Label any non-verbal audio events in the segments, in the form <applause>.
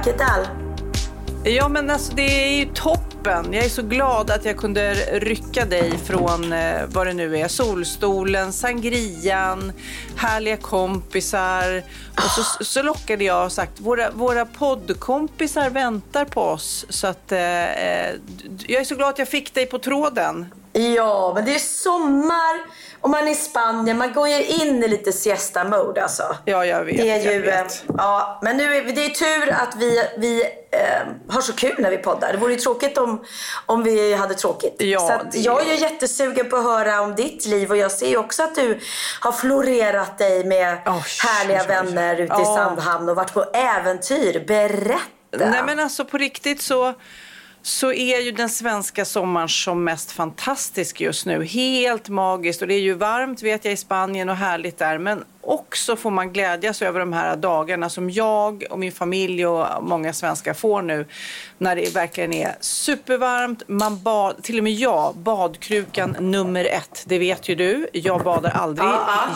Hola, ¿qué tal? Ja, men alltså det är ju toppen. Jag är så glad att jag kunde rycka dig från eh, vad det nu är. Solstolen, sangrian, härliga kompisar. Och så, så lockade jag och sagt våra, våra poddkompisar väntar på oss. Så att eh, eh, jag är så glad att jag fick dig på tråden. Ja, men det är sommar och man är i Spanien. Man går ju in i lite siesta-mode alltså. Ja, jag vet. Det är ju, vet. eh, Ja, men nu är, det är tur att vi, vi eh, har så kul när vi poddar. Det vore ju tråkigt om, om vi hade tråkigt. Ja, så att jag är ju jättesugen på att höra om ditt liv och jag ser ju också att du har florerat dig med Oj, härliga vänner ute i Ja. Sandhamn och varit på äventyr. Berätta! Nej men alltså på riktigt så, så är ju den svenska sommaren som mest fantastisk just nu. Helt magiskt och det är ju varmt vet jag i Spanien och härligt där. Men också får man glädjas över de här dagarna som jag och min familj och många svenskar får nu. När det verkligen är supervarmt. Man bad, till och med jag, badkrukan nummer ett. Det vet ju du. Jag badar aldrig.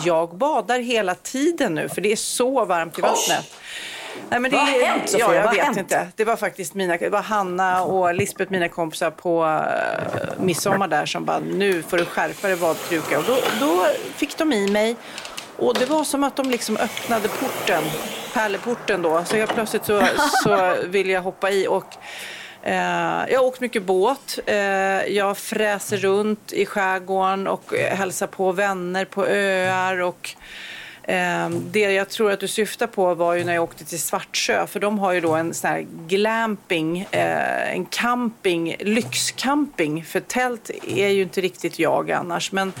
Jag badar hela tiden nu för det är så varmt i vattnet. Nej, men det, Vad har hänt, Sofia? Ja, jag vet hänt? inte. Det var faktiskt mina, det var Hanna och Lisbeth, mina kompisar på uh, midsommar där som bara, nu får du skärpa dig badkruka. Och då, då fick de i mig. Och det var som att de liksom öppnade porten, pärleporten då. Så jag plötsligt så, så <laughs> ville jag hoppa i och eh, jag har åkt mycket båt. Eh, jag fräser runt i skärgården och hälsar på vänner på öar. Och, Ehm, det jag tror att du syftar på var ju när jag åkte till Svartsjö för de har ju då en sån här glamping, eh, en camping, lyxcamping. För tält är ju inte riktigt jag annars. Men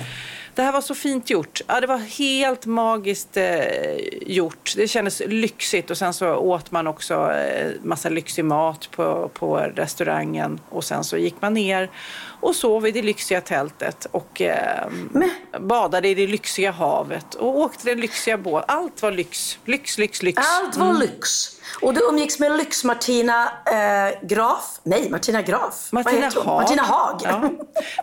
det här var så fint gjort. Ja, det var helt magiskt eh, gjort. Det kändes lyxigt och sen så åt man också eh, massa lyxig mat på, på restaurangen och sen så gick man ner och sov i det lyxiga tältet och eh, badade i det lyxiga havet och åkte den lyxiga båten. Allt var lyx. Lyx, lyx, lyx. Allt var lyx. Och du umgicks med lyx-Martina eh, Graf. Nej, Martina Graf. Martina? Haag. Martina Haag. Ja.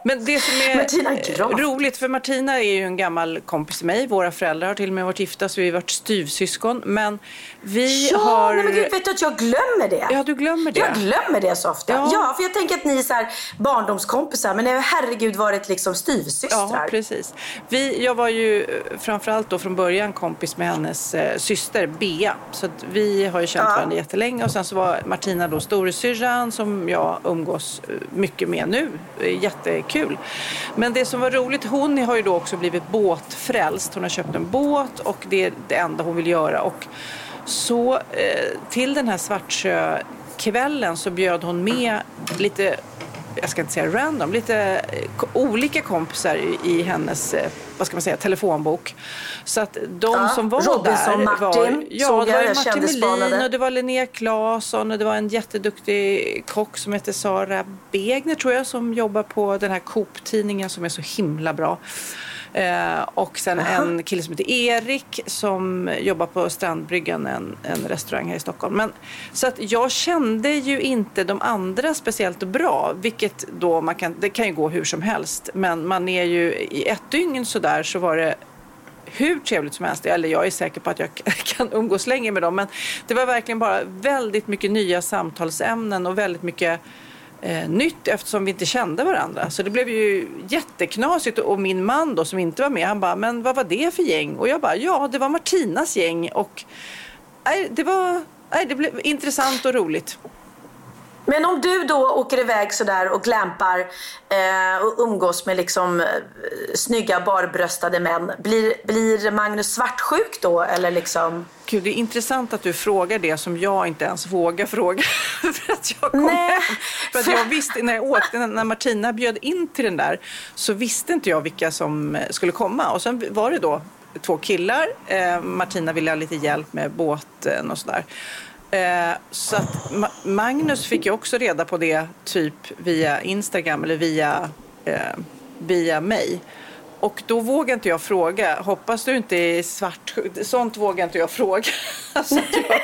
Men det som är <laughs> roligt, för Martina är ju en gammal kompis till mig. Våra föräldrar har till och med varit gifta, så vi har varit styvsyskon. Men vi Ja, har... nej men gud, vet du att jag glömmer det? Ja, du glömmer det. Jag glömmer det så ofta. Ja. Ja, för jag tänker att ni är så här barndomskompisar, men herregud varit liksom Ja, styvsystrar. precis. Vi, jag var ju framförallt då från början kompis med hennes eh, syster Bea. Så vi har ju känt Ja. varandra jättelänge. Och sen så var Martina då storasyrran som jag umgås eh, mycket med nu. Jättekul. Men det som var roligt, hon har ju då också blivit båtfrälst. Hon har köpt en båt och det är det enda hon vill göra. Och så eh, till den här Svartsjökvällen så bjöd hon med lite jag ska inte säga random, lite eh, olika kompisar i, hennes eh, vad ska man säga, telefonbok. Så att de Ja, som var Robinson där Martin, var, ja, det var ju Martin Melin och det var Linnea Claesson och det var en jätteduktig kock som heter Sara Begner tror jag som jobbar på den här Coop-tidningen som är så himla bra. Eh, och sen en kille som heter Erik som jobbar på Strandbryggan, en, en restaurang här i Stockholm. Men, så att jag kände ju inte de andra speciellt bra, vilket då man kan, det kan ju gå hur som helst. Men man är ju i ett dygn sådär så var det hur trevligt som helst. Eller jag är säker på att jag <laughs> kan umgås länge med dem. Men det var verkligen bara väldigt mycket nya samtalsämnen och väldigt mycket eh, nytt eftersom vi inte kände varandra. Så det blev ju jätteknasigt och min man då som inte var med han bara, men vad var det för gäng? Och jag bara, ja det var Martinas gäng och nej, det var, nej, det blev intressant och roligt. Men om du då åker iväg sådär och glampar eh, och umgås med liksom eh, snygga barbröstade män. Blir, blir Magnus svartsjuk då eller liksom? Gud, det är intressant att du frågar det som jag inte ens vågar fråga. <laughs> för att jag kom Nej, hem. För att jag visste, när jag åkte, när Martina bjöd in till den där, så visste inte jag vilka som eh, skulle komma. Och sen var det då två killar. Eh, Martina ville ha lite hjälp med båten och sådär. Eh, så att Ma Magnus fick ju också reda på det typ via Instagram eller via, eh, via mig. Och då vågar inte jag fråga. Hoppas du inte är svartsjuk. Sånt vågar inte jag fråga. <laughs> så, jag...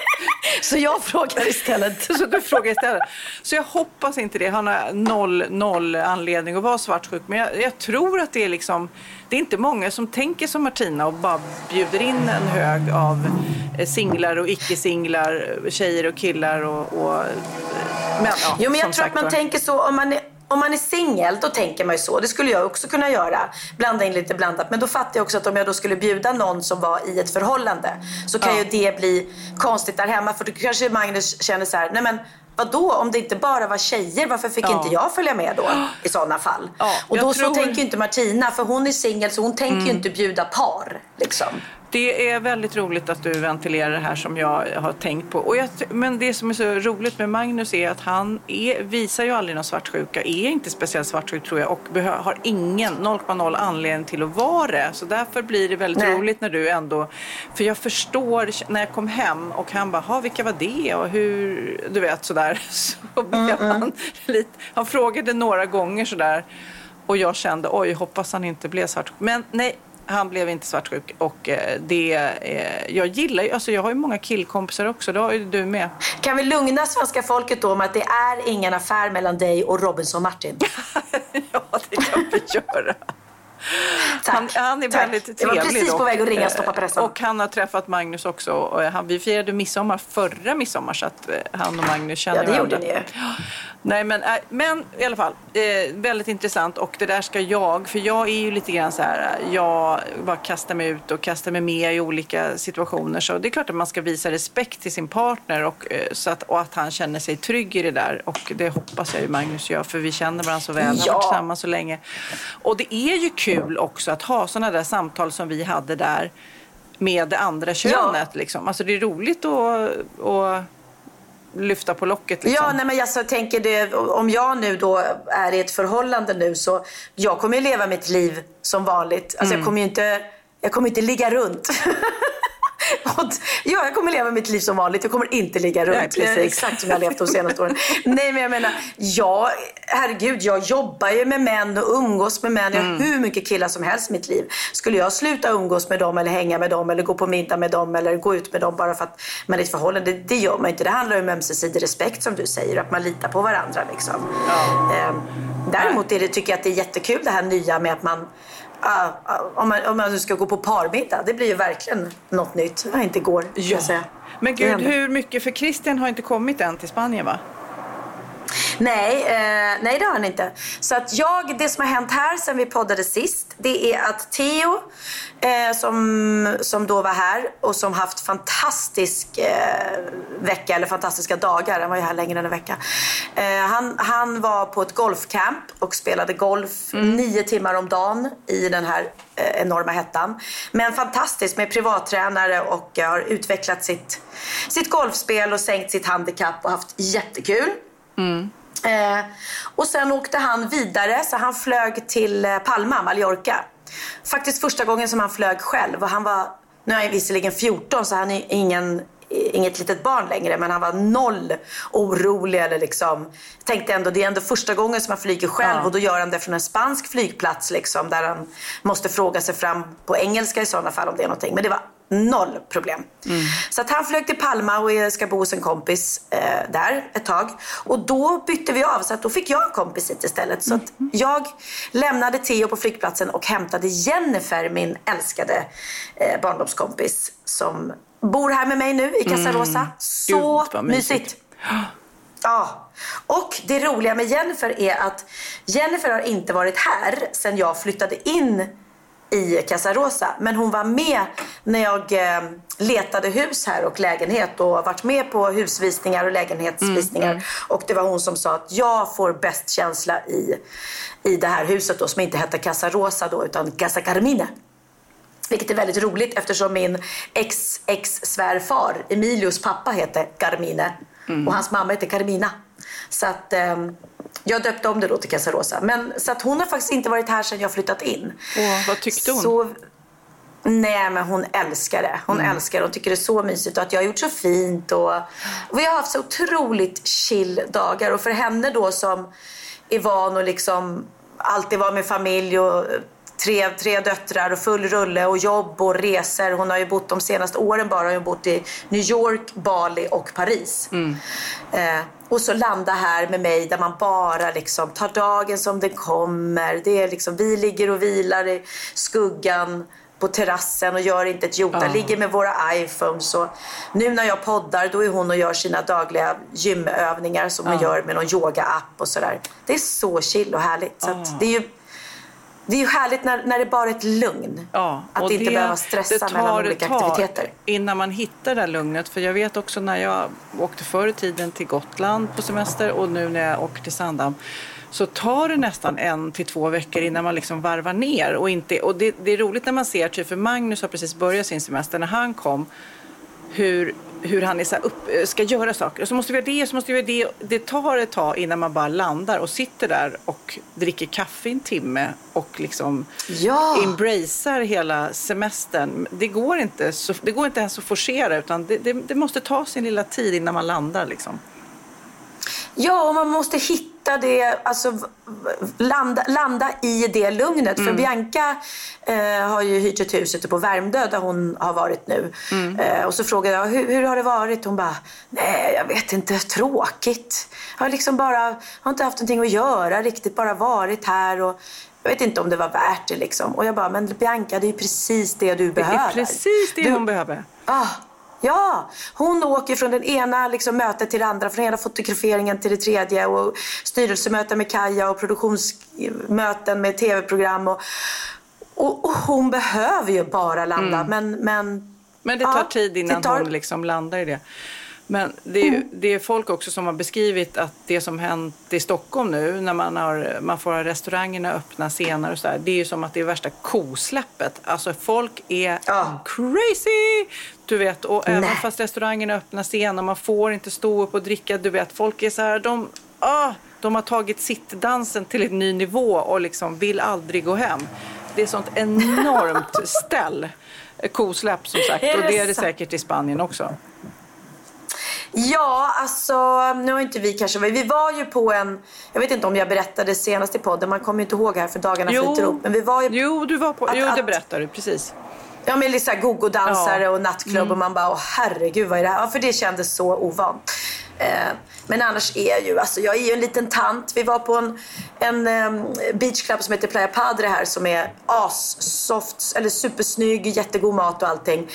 så jag frågar istället. <laughs> så du frågar istället. Så jag hoppas inte det. Han har noll, noll anledning att vara svartsjuk. Men jag, jag, tror att det är liksom... Det är inte många som tänker som Martina och bara bjuder in en hög av eh, singlar och icke-singlar, tjejer och killar och... och men, ja, jo, men jag tror att man tänker så om man är om man är singel, då tänker man ju så. Det skulle jag också kunna göra. Blanda in lite blandat. Men då fattar jag också att om jag då skulle bjuda någon som var i ett förhållande så kan ja. ju det bli konstigt där hemma. För då kanske Magnus känner så här, nej men Vadå, om det inte bara var tjejer, varför fick ja. inte jag följa med då i sådana fall? Ja, och då tror... så tänker ju inte Martina, för hon är singel så hon tänker mm. ju inte bjuda par. Liksom. Det är väldigt roligt att du ventilerar det här som jag har tänkt på. Och jag, men det som är så roligt med Magnus är att han är, visar ju aldrig någon svartsjuka, är inte speciellt svartsjuk tror jag och har ingen 0,0 anledning till att vara det. Så därför blir det väldigt Nej. roligt när du ändå, för jag förstår när jag kom hem och han bara, vilka var det och hur, du vet sådär. <laughs> Så blev mm, mm. han lite, han frågade några gånger sådär. Och jag kände, oj, hoppas han inte blev svartsjuk. Men nej, han blev inte svartsjuk och eh, det, eh, jag gillar ju, alltså jag har ju många killkompisar också, det har ju du med. Kan vi lugna svenska folket då om att det är ingen affär mellan dig och Robinson Martin? <laughs> ja, det kan vi göra. Han, han, är Tack. väldigt trevlig. Jag var precis på väg att ringa och stoppa pressen. Och han har träffat Magnus också. Och han, vi firade midsommar förra midsommar så att eh, han och Magnus känner varandra. Ja, det varandra. gjorde ni ju. Nej, men, men i alla fall, eh, väldigt intressant och det där ska jag, för jag är ju lite grann så här, jag bara kastar mig ut och kastar mig med i olika situationer. Så det är klart att man ska visa respekt till sin partner och, eh, så att, och att han känner sig trygg i det där. Och det hoppas jag ju Magnus gör, för vi känner varandra så väl, ja. har varit tillsammans så länge. Och det är ju kul också att ha sådana där samtal som vi hade där med det andra könet. Ja. Liksom. Alltså det är roligt att, att lyfta på locket. Liksom. Ja, nej, men jag tänker det, om jag nu då är i ett förhållande nu så jag kommer ju leva mitt liv som vanligt. Alltså mm. jag kommer inte, jag kommer inte ligga runt. <laughs> <laughs> ja, jag kommer leva mitt liv som vanligt. Jag kommer inte ligga runt. Nej, exakt som jag har levt de senaste åren. Nej, men jag menar, ja, herregud, jag jobbar ju med män och umgås med män. Jag har mm. hur mycket killar som helst i mitt liv. Skulle jag sluta umgås med dem eller hänga med dem eller gå på middag med dem eller gå ut med dem bara för att man är i ett förhållande. Det, det gör man inte. Det handlar ju om ömsesidig respekt som du säger. Att man litar på varandra liksom. Ja. Ehm, däremot är det, tycker jag att det är jättekul det här nya med att man Uh, om, man, om man ska gå på parmiddag, det blir ju verkligen något nytt. Det inte igår, ja. Men gud, hur mycket? För Christian har inte kommit än till Spanien va? Nej, eh, nej det har han inte. Så att jag, det som har hänt här sen vi poddade sist, det är att Theo, eh, som, som då var här och som haft fantastisk eh, vecka, eller fantastiska dagar, han var ju här längre än en vecka. Eh, han, han var på ett golfcamp och spelade golf mm. nio timmar om dagen i den här eh, enorma hettan. Men fantastiskt med privattränare och har utvecklat sitt, sitt golfspel och sänkt sitt handikapp och haft jättekul. Mm. Eh, och sen åkte han vidare, så han flög till eh, Palma, Mallorca. Faktiskt första gången som han flög själv. Och han var, nu är han visserligen 14 så han är ingen, inget litet barn längre. Men han var noll orolig. Eller liksom, tänkte ändå, det är ändå första gången som han flyger själv. Ja. Och då gör han det från en spansk flygplats. Liksom, där han måste fråga sig fram på engelska i sådana fall om det är någonting. Men det var Noll problem. Mm. Så att han flög till Palma och ska bo hos en kompis eh, där ett tag. Och då bytte vi av, så att då fick jag en kompis hit istället. Så att mm. jag lämnade Theo på flygplatsen och hämtade Jennifer, min älskade eh, barndomskompis, som bor här med mig nu i Casa mm. Så Gud, mysigt. mysigt. Ja. Och det roliga med Jennifer är att Jennifer har inte varit här sen jag flyttade in i Casa Rosa. Men hon var med när jag eh, letade hus här och lägenhet och varit med på husvisningar och lägenhetsvisningar. Mm, mm. Och det var hon som sa att jag får bäst känsla i, i det här huset då som inte hette Casa Rosa då utan Casa Carmine. Vilket är väldigt roligt eftersom min ex-ex-svärfar Emilios pappa heter Carmine mm. och hans mamma heter Carmina. Så att eh, jag döpte om det då till Casa Rosa. Men, så att hon har faktiskt inte varit här sedan jag flyttat in. Och vad tyckte hon? Så, nej men hon älskar det. Hon mm. älskar det. Hon tycker det är så mysigt och att jag har gjort så fint. Och, och vi har haft så otroligt chill dagar. Och för henne då som är van att liksom alltid vara med familj och tre, tre döttrar och full rulle och jobb och resor. Hon har ju bott de senaste åren bara hon bott i New York, Bali och Paris. Mm. Eh, och så landa här med mig där man bara liksom tar dagen som den kommer. Det är liksom, vi ligger och vilar i skuggan på terrassen och gör inte ett jota. Oh. Ligger med våra iPhones. Och nu när jag poddar då är hon och gör sina dagliga gymövningar som oh. hon gör med någon yoga-app och sådär. Det är så chill och härligt. Så oh. det är ju det är ju härligt när, när det bara är ett lugn. Ja, att inte det, behöva stressa det tar, mellan olika tar aktiviteter. Innan man hittar det där lugnet. För jag vet också när jag åkte förr i tiden till Gotland på semester och nu när jag åker till Sandhamn så tar det nästan en till två veckor innan man liksom varvar ner. Och, inte, och det, det är roligt när man ser, typ för Magnus har precis börjat sin semester, när han kom, hur hur han är så upp, ska göra saker. Och så måste vi göra det, så måste vi göra det. Det tar ett tag innan man bara landar och sitter där och dricker kaffe en timme och liksom ja. embracear hela semestern. Det går inte, så, det går inte ens att forcera utan det, det, det måste ta sin lilla tid innan man landar. Liksom. Ja, och man måste hitta det, alltså landa, landa i det lugnet. Mm. För Bianca eh, har ju hyrt ett hus ute på Värmdö där hon har varit nu. Mm. Eh, och så frågade jag, hur, hur, har det varit? Hon bara, nej jag vet inte, tråkigt. Jag har liksom bara, har inte haft någonting att göra riktigt, bara varit här. Och, jag vet inte om det var värt det liksom. Och jag bara, men Bianca det är precis det du behöver. Det är precis det du, hon behöver. Ah, Ja, hon åker från den ena liksom, mötet till det andra, från ena fotograferingen till det tredje och styrelsemöten med Kaja och produktionsmöten med tv-program. Och, och, och, hon behöver ju bara landa, mm. men, men... Men det tar ja, tid innan tar... hon liksom landar i det. Men det är, mm. det är folk också som har beskrivit att det som hänt i Stockholm nu när man, har, man får ha restaurangerna öppna senare och så där, det är ju som att det är värsta kosläppet. Alltså folk är oh. crazy! Du vet, och Nej. även fast restaurangerna öppnar senare, man får inte stå upp och dricka, du vet, folk är så här, de, ah, de har tagit sittdansen till en ny nivå och liksom vill aldrig gå hem. Det är sånt enormt <laughs> ställ, kosläpp som sagt, och det är det säkert i Spanien också. Ja, alltså nu har inte vi kanske Vi var ju på en, jag vet inte om jag berättade senast i podden, man kommer ju inte ihåg här för dagarna jo, flyter ihop. Men vi var ju, jo, du var på, att, jo det berättade du precis. Ja, med lite gogo-dansare ja. och nattklubb mm. och man bara, åh herregud vad är det här? Ja, för det kändes så ovant. Eh, men annars är ju, alltså jag är ju en liten tant. Vi var på en, en um, beachclub som heter Playa Padre här som är as-soft, eller supersnygg, jättegod mat och allting.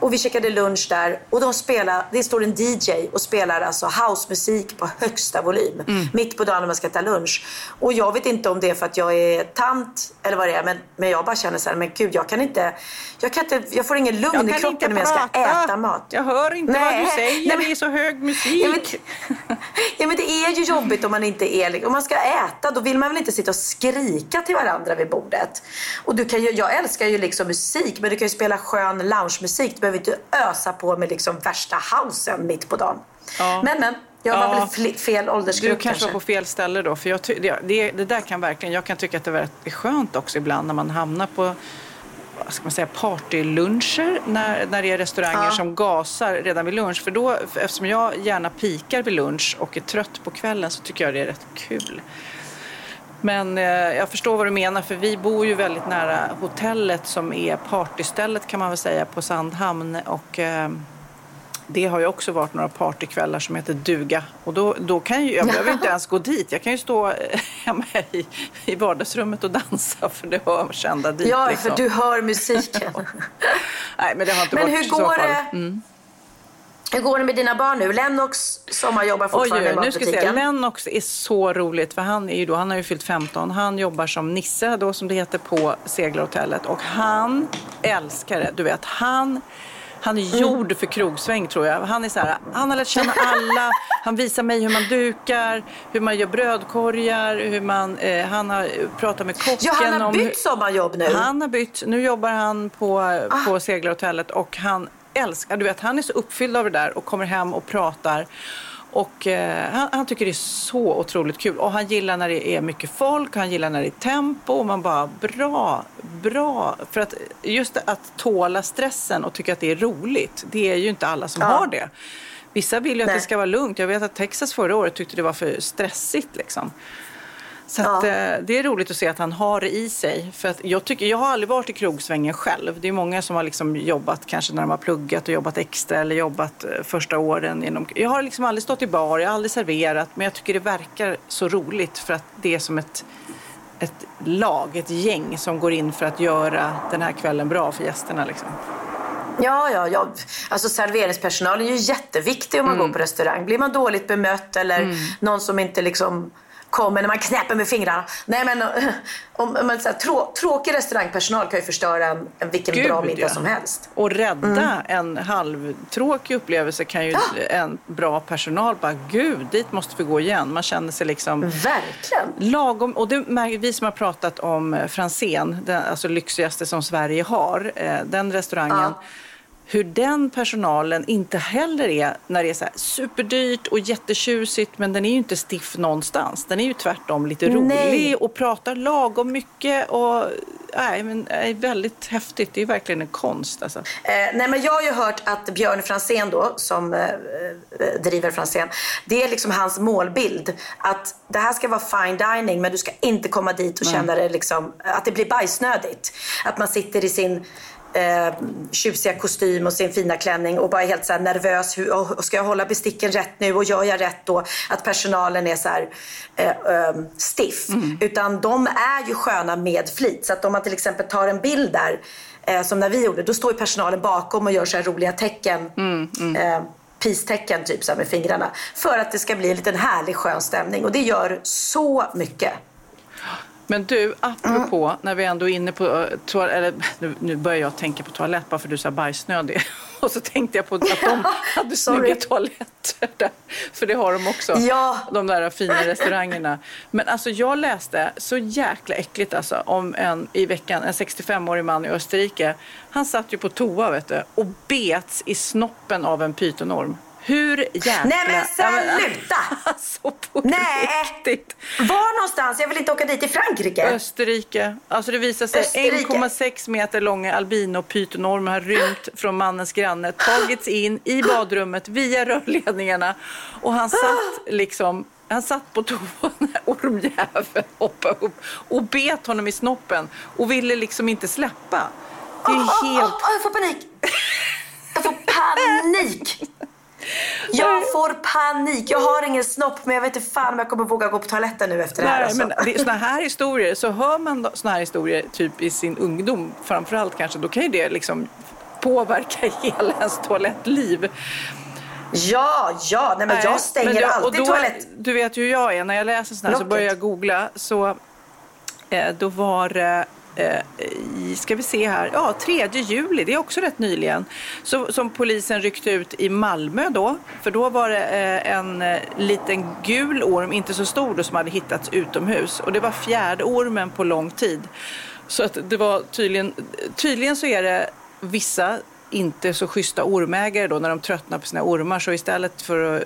Och vi käkade lunch där och de spelar, det står en DJ och spelar alltså housemusik på högsta volym. Mm. Mitt på dagen när man ska äta lunch. Och jag vet inte om det är för att jag är tant eller vad det är men, men jag bara känner så här, men gud jag kan inte, jag kan inte, jag får ingen lugn i kroppen när jag ska äta mat. Jag hör inte Nej. vad du säger, Nej, men, det är så hög musik. Ja, ja men det är ju jobbigt om man inte är, om man ska äta då vill man väl inte sitta och skrika till varandra vid bordet. Och du kan ju, jag älskar ju liksom musik men du kan ju spela skön loungemusik. Du behöver inte ösa på med liksom värsta housen mitt på dagen. Ja. Men men. Jag var ja. väl fel åldersgrupp Du kanske, kanske var på fel ställe då. För jag det, det, det där kan verkligen, jag kan tycka att det är skönt också ibland när man hamnar på vad ska man säga, partyluncher när, när det är restauranger ja. som gasar redan vid lunch. För då, eftersom jag gärna pikar vid lunch och är trött på kvällen så tycker jag det är rätt kul. Men eh, jag förstår vad du menar för vi bor ju väldigt nära hotellet som är partystället kan man väl säga på Sandhamn. Och, eh, det har ju också varit några partykvällar som heter duga. Och då, då kan jag, jag behöver inte <laughs> ens gå dit. Jag kan ju stå hemma i, i vardagsrummet och dansa för det hörs ända dit. Ja, liksom. för du hör musiken. <laughs> Nej, men det har inte men varit hur går så det? Mm. Hur går det med dina barn nu? Lennox sommarjobbar fortfarande Oj, nu ska säga. Lennox är så roligt för han är ju då, han har ju fyllt 15. Han jobbar som Nisse då som det heter på seglarhotellet och han älskar det. Du vet, han han är Mm. gjord för krogsväng tror jag. Han är så här, han har lärt känna alla. Han visar mig hur man dukar, hur man gör brödkorgar, hur man, eh, han har pratat med kocken Ja, han har om... bytt sommarjobb nu. Han har bytt. Nu jobbar han på, på seglarhotellet och han älskar, du vet han är så uppfylld av det där och kommer hem och pratar. Och eh, han, han tycker det är så otroligt kul. Och han gillar när det är mycket folk, han gillar när det är tempo. Och man bara, bra, bra. För att just att tåla stressen och tycka att det är roligt, det är ju inte alla som Ja. har det. Vissa vill ju att Nej. det ska vara lugnt. Jag vet att Texas förra året tyckte det var för stressigt liksom. Så Ja. att, eh, det är roligt att se att han har det i sig. För att jag, tycker, jag har aldrig varit i krogsvängen själv. Det är många som har liksom jobbat kanske när de har pluggat och jobbat extra eller jobbat eh, första åren. Inom, jag har liksom aldrig stått i bar, jag har aldrig serverat. Men jag tycker det verkar så roligt för att det är som ett, ett lag, ett gäng som går in för att göra den här kvällen bra för gästerna. Liksom. Ja, ja, ja. Alltså serveringspersonalen är ju jätteviktig om man Mm. går på restaurang. Blir man dåligt bemött eller någon som inte liksom kommer när man knäpper med fingrarna. Nej men, om, om man, så här, trå, tråkig restaurangpersonal kan ju förstöra en, en vilken Gud, bra middag ja. som helst. Och rädda en halvtråkig upplevelse kan ju en bra personal bara, gud, dit måste vi gå igen. Man känner sig liksom Verkligen. lagom. Och det vi som har pratat om eh, Franzén, den alltså lyxigaste som Sverige har, eh, den restaurangen. Ja. Hur den personalen inte heller är när det är så här superdyrt och jättetjusigt men den är ju inte stiff någonstans. Den är ju tvärtom lite rolig Nej. och pratar lagom mycket och nej, men, är väldigt häftigt. Det är verkligen en konst alltså. Eh, nej men jag har ju hört att Björn Franzén då, som eh, eh, driver Franzén, det är liksom hans målbild. Att det här ska vara fine dining men du ska inte komma dit och känna det liksom, att det blir bajsnödigt. Att man sitter i sin eh, tjusiga kostym och sin fina klänning och bara är helt så nervös. Hur, ska jag hålla besticken rätt nu och gör jag rätt då? Att personalen är så här eh, eh, stiff. Utan de är ju sköna med flit. Så att om man till exempel tar en bild där eh, som när vi gjorde, då står personalen bakom och gör så roliga tecken. Eh, peace-tecken typ så med fingrarna. För att det ska bli en liten härlig skön stämning. Och det gör så mycket. Men du, apropå när vi ändå är inne på uh, toal- eller nu, nu börjar jag tänka på toalett bara för du sa bajsnödig. <laughs> Och så tänkte jag på att de hade snygga toaletter där. För det har de också. Ja. De där fina restaurangerna. Men alltså jag läste så jäkla äckligt alltså om en i veckan, en 65-årig man i Österrike. Han satt ju på toa vet du och bets i snoppen av en pytonorm. Hur jäkla... Nej, men sluta! <laughs> Alltså på Nej. riktigt. Var någonstans? Jag vill inte åka dit. I Frankrike? Österrike. Alltså det visar sig Österrike. 1,6 meter långa albino-pytonormer har rymt från mannens granne, tagits in i badrummet via rörledningarna och han satt liksom han satt på toan när ormjäveln hoppade upp och bet honom i snoppen och ville liksom inte släppa. Det är Åh, helt... åh, åh, jag får panik. Jag får panik. Jag får panik. Jag har ingen snopp men jag vet inte fan om jag kommer våga gå på toaletten nu efter det här. Alltså. men det såna här historier, så hör man såna här historier typ i sin ungdom framförallt kanske, då kan ju det liksom påverka <laughs> hela ens toalettliv. Ja, ja. Nej, men Nej, jag stänger men du- alltid då, toalett. Du vet ju hur jag är, när jag läser sådana här så Blocket. börjar jag googla. Så eh, då var det, eh, Eh, i, ska vi se här, ja 3 juli, det är också rätt nyligen, så, som polisen ryckte ut i Malmö då. För då var det eh, en eh, liten gul orm, inte så stor då, som hade hittats utomhus. Och det var fjärde ormen på lång tid. Så att det var tydligen, tydligen så är det vissa inte så schyssta ormägare då när de tröttnar på sina ormar så istället för att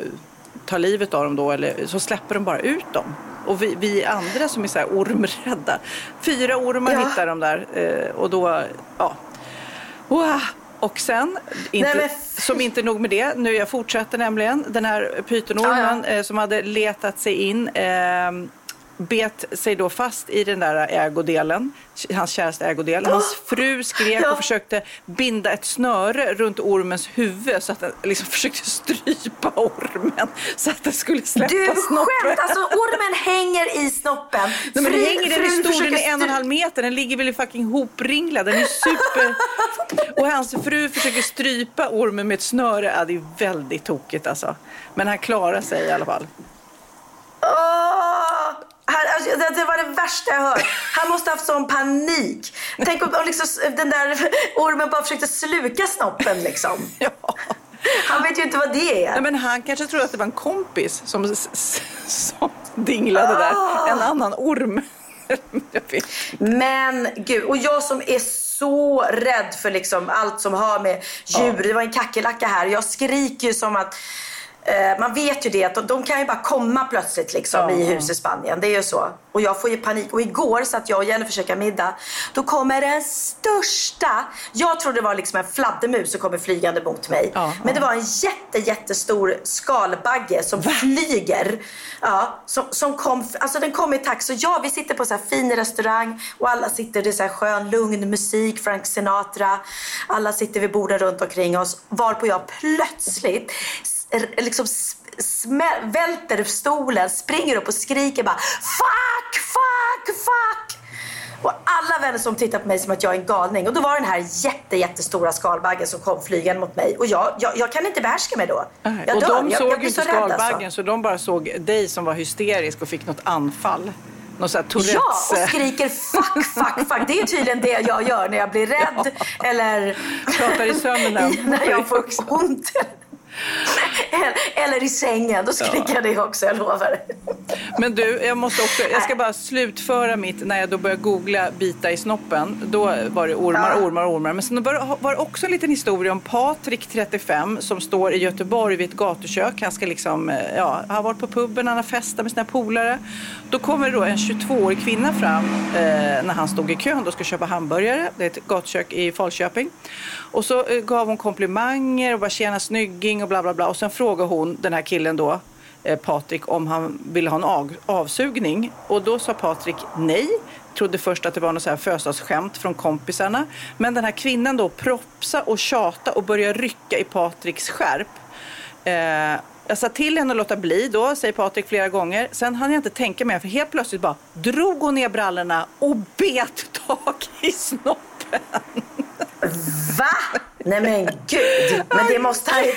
ta livet av dem då eller, så släpper de bara ut dem. Och vi, vi andra som är så här ormrädda, fyra ormar Ja. hittar de där eh, och då, ja. Wow. Och sen, inte, Nej, som inte nog med det, nu jag fortsätter nämligen, den här pytonormen Ja, eh, som hade letat sig in eh, bet sig då fast i den där ägodelen, hans käraste ägodel. Hans fru skrek Ja. och försökte binda ett snöre runt ormens huvud så att den liksom försökte strypa ormen så att den skulle släppa Du snoppen. skämt! Alltså ormen hänger i snoppen. Nej, men den hänger, den är stor, den är en och en halv meter, den ligger väl i fucking hopringlad, den är super... och hans fru försöker strypa ormen med ett snöre, ja, det är väldigt tokigt alltså. Men han klarar sig i alla fall. Åh! Han, alltså, det, var det värsta jag hört. Han måste ha haft sån panik. Tänk om, om liksom, den där ormen bara försökte sluka snoppen liksom. <laughs> Ja. Han vet ju inte vad det är. Nej, men han kanske trodde att det var en kompis som, som dinglade där, en annan orm. <laughs> Men gud, och jag som är så rädd för liksom allt som har med djur. Det var en kackerlacka här. Jag skriker ju som att man vet ju det att de, kan ju bara komma plötsligt liksom Ja. i hus i Spanien. Det är ju så. Och jag får ju panik. Och igår satt jag och Jennifer käkade middag. Då kommer den största. Jag trodde det var liksom en fladdermus som kommer flygande mot mig. Ja, Men det var en jätte, jättestor skalbagge som flyger. Ja, som, som kom, alltså den kom i takt. Så ja, vi sitter på så här fin restaurang och alla sitter, det är så här skön, lugn musik, Frank Sinatra. Alla sitter vid borden runt omkring oss. Varpå jag plötsligt liksom s- smä- välter stolen, springer upp och skriker bara Fuck, fuck, fuck! Och alla vänner som tittar på mig som att jag är en galning. Och då var den här jätte, jättestora skalbaggen som kom flygande mot mig. Och jag, jag, jag kan inte behärska mig då. Jag och dör. de jag, såg jag blir inte så alltså. skalbaggen så de bara såg dig som var hysterisk och fick något anfall. Någon sån här. Ja, och skriker fuck, fuck, fuck. Det är tydligen det jag gör när jag blir rädd <laughs> eller Pratar i sömnen. <laughs> när jag får <laughs> ont. Eller- i sängen. Då skriker jag det också, jag lovar. Men du, jag måste också, jag ska bara slutföra mitt, när jag då började googla bita i snoppen, då var det ormar, Ja. ormar, ormar. Men sen var det också en liten historia om Patrik, 35, som står i Göteborg vid ett gatukök. Han ska liksom, eh, ja, han har varit på puben, han har festat med sina polare. Då kommer då en 22-årig kvinna fram eh, när han stod i kön och ska köpa hamburgare. Det är ett gatukök i Falköping. Och så eh, gav hon komplimanger och bara tjena snygging och bla bla bla. Och sen frågar hon den här killen då, eh, Patrik om han ville ha en av, avsugning. Och då sa Patrik nej. Trodde först att det var något så här födelsedagsskämt från kompisarna. Men den här kvinnan då propsa och tjata och börja rycka i Patriks skärp. Eh, jag sa till henne att låta bli då, säger Patrik flera gånger. Sen hann jag inte tänka mer för helt plötsligt bara drog hon ner brallorna och bet tag i snoppen. Va? Nej men gud. Men det måste han ju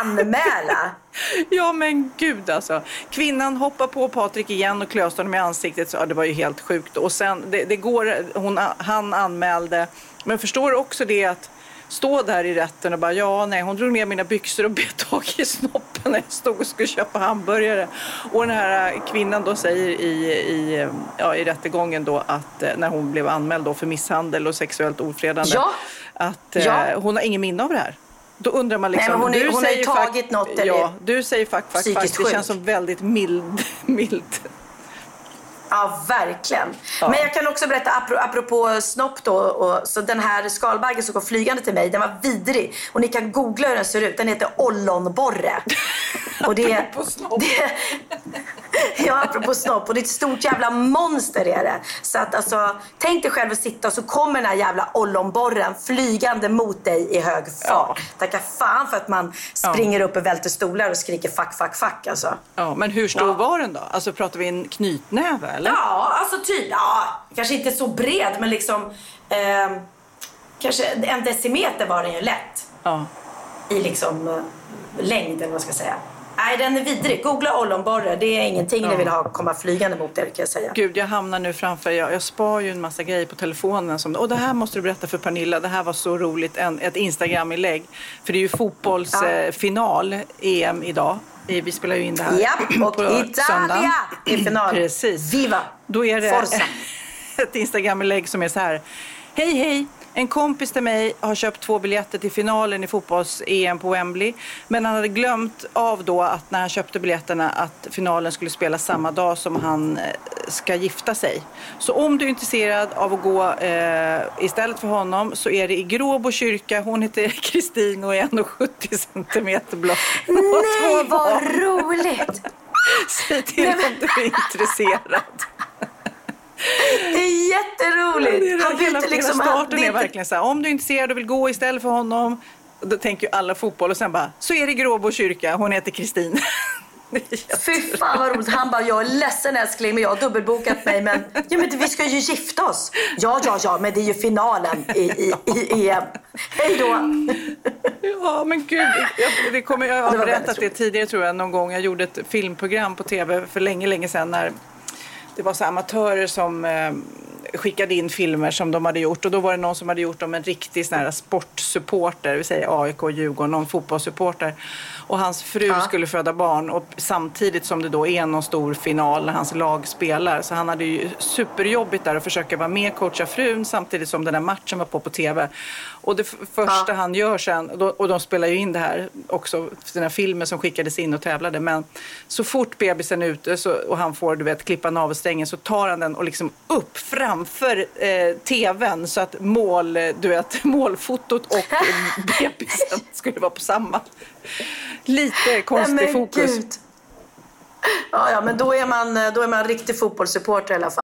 anmäla. Ja men gud alltså. Kvinnan hoppar på Patrik igen och klöste honom i ansiktet. Så, ja, det var ju helt sjukt. Och sen, det, det går, hon, han anmälde. Men förstår du också det att stå där i rätten och bara ja nej hon drog ner mina byxor och bet tag i snoppen när jag stod och skulle köpa hamburgare. Och den här eh, kvinnan då säger i, i, ja, i rättegången då att eh, när hon blev anmäld då för misshandel och sexuellt ofredande. Ja. Att eh, Ja. hon har ingen minne av det här. Då undrar man liksom. Nej, hon är- du hon har ju säger tagit något eller Ja, du säger fuck, fuck, fuck. Det sjuk. känns som väldigt mild. <laughs> mild. Ja, verkligen. Ja. Men jag kan också berätta apro- apropå snopp då. Och, så den här skalbaggen som kom flygande till mig, den var vidrig. Och ni kan googla hur den ser ut. Den heter ollonborre. <laughs> Och det, Apropå snopp. det, <laughs> ja, apropå snopp. Och det är ett stort jävla monster är det. Så att alltså, tänk dig själv att sitta och så kommer den här jävla ollonborren flygande mot dig i hög fart. Ja. Tacka fan för att man springer upp och välter stolar och skriker fuck, fuck, fuck alltså. Ja, men hur stor Ja. var den då? Alltså pratar vi en knytnäve eller? Ja, alltså typ. Ja, kanske inte så bred, men liksom... Eh, kanske en decimeter var den ju lätt. Ja. I liksom eh, längd, eller vad ska jag säga. Nej, den är vidrig. Googla ollonborre. Det är ingenting ni vill ha komma flygande mot er, kan jag säga. Gud, jag hamnar nu framför, jag, jag spar ju en massa grejer på telefonen. Som, och det här måste du berätta för Pernilla, det här var så roligt, en, ett Instagram-inlägg. För det är ju fotbollsfinal, eh, final, EM idag. Vi spelar ju in det här Ja, och på Italia söndagen. i final. <clears throat> Precis. Viva! Då är det Forza. <laughs> ett Instagram-inlägg som är så här. Hej, hej! En kompis till mig har köpt två biljetter till finalen i fotbolls-EM på Wembley. Men han hade glömt av då att när han köpte biljetterna att finalen skulle spelas samma dag som han eh, ska gifta sig. Så om du är intresserad av att gå eh, istället för honom så är det i Gråbo kyrka. Hon heter <laughs> Kristin och är 1,70 centimeter blå. Nej, vad roligt! <laughs> Säg till om du är intresserad. roligt. Han hela, liksom... hela starten det är verkligen så här, om du är intresserad och vill gå istället för honom, då tänker ju alla fotboll och sen bara, så är det Gråbo kyrka, hon heter Kristin. <laughs> Fy fan vad roligt. Han bara, jag är ledsen älskling men jag har dubbelbokat mig men, ja, men vi ska ju gifta oss. Ja, ja, ja, men det är ju finalen i, i, i EM. Hej då. Ja, men gud. Jag, det kommer, jag har berättat det tidigare tror jag någon gång. Jag gjorde ett filmprogram på tv för länge, länge sedan när det var så amatörer som eh, skickade in filmer som de hade gjort och då var det någon som hade gjort om en riktig sån här sportsupporter, vi säger AIK, Djurgården, någon fotbollssupporter. Och hans fru skulle föda barn och samtidigt som det då är någon stor final när hans lag spelar. Så han hade ju superjobbigt där att försöka vara med, coacha frun samtidigt som den här matchen var på på tv. Och det första han gör sen, och de spelar ju in det här också, den här filmen som skickades in och tävlade. Men så fort bebisen är ute så, och han får du vet, klippa navelsträngen så tar han den och liksom upp framför eh, tvn så att mål, du vet, <laughs> målfotot och <laughs> bebisen skulle vara på samma. Lite Nej, konstig men fokus. gud. Ja, ja, men då är man, då är man riktig fotbollssupporter i alla fall.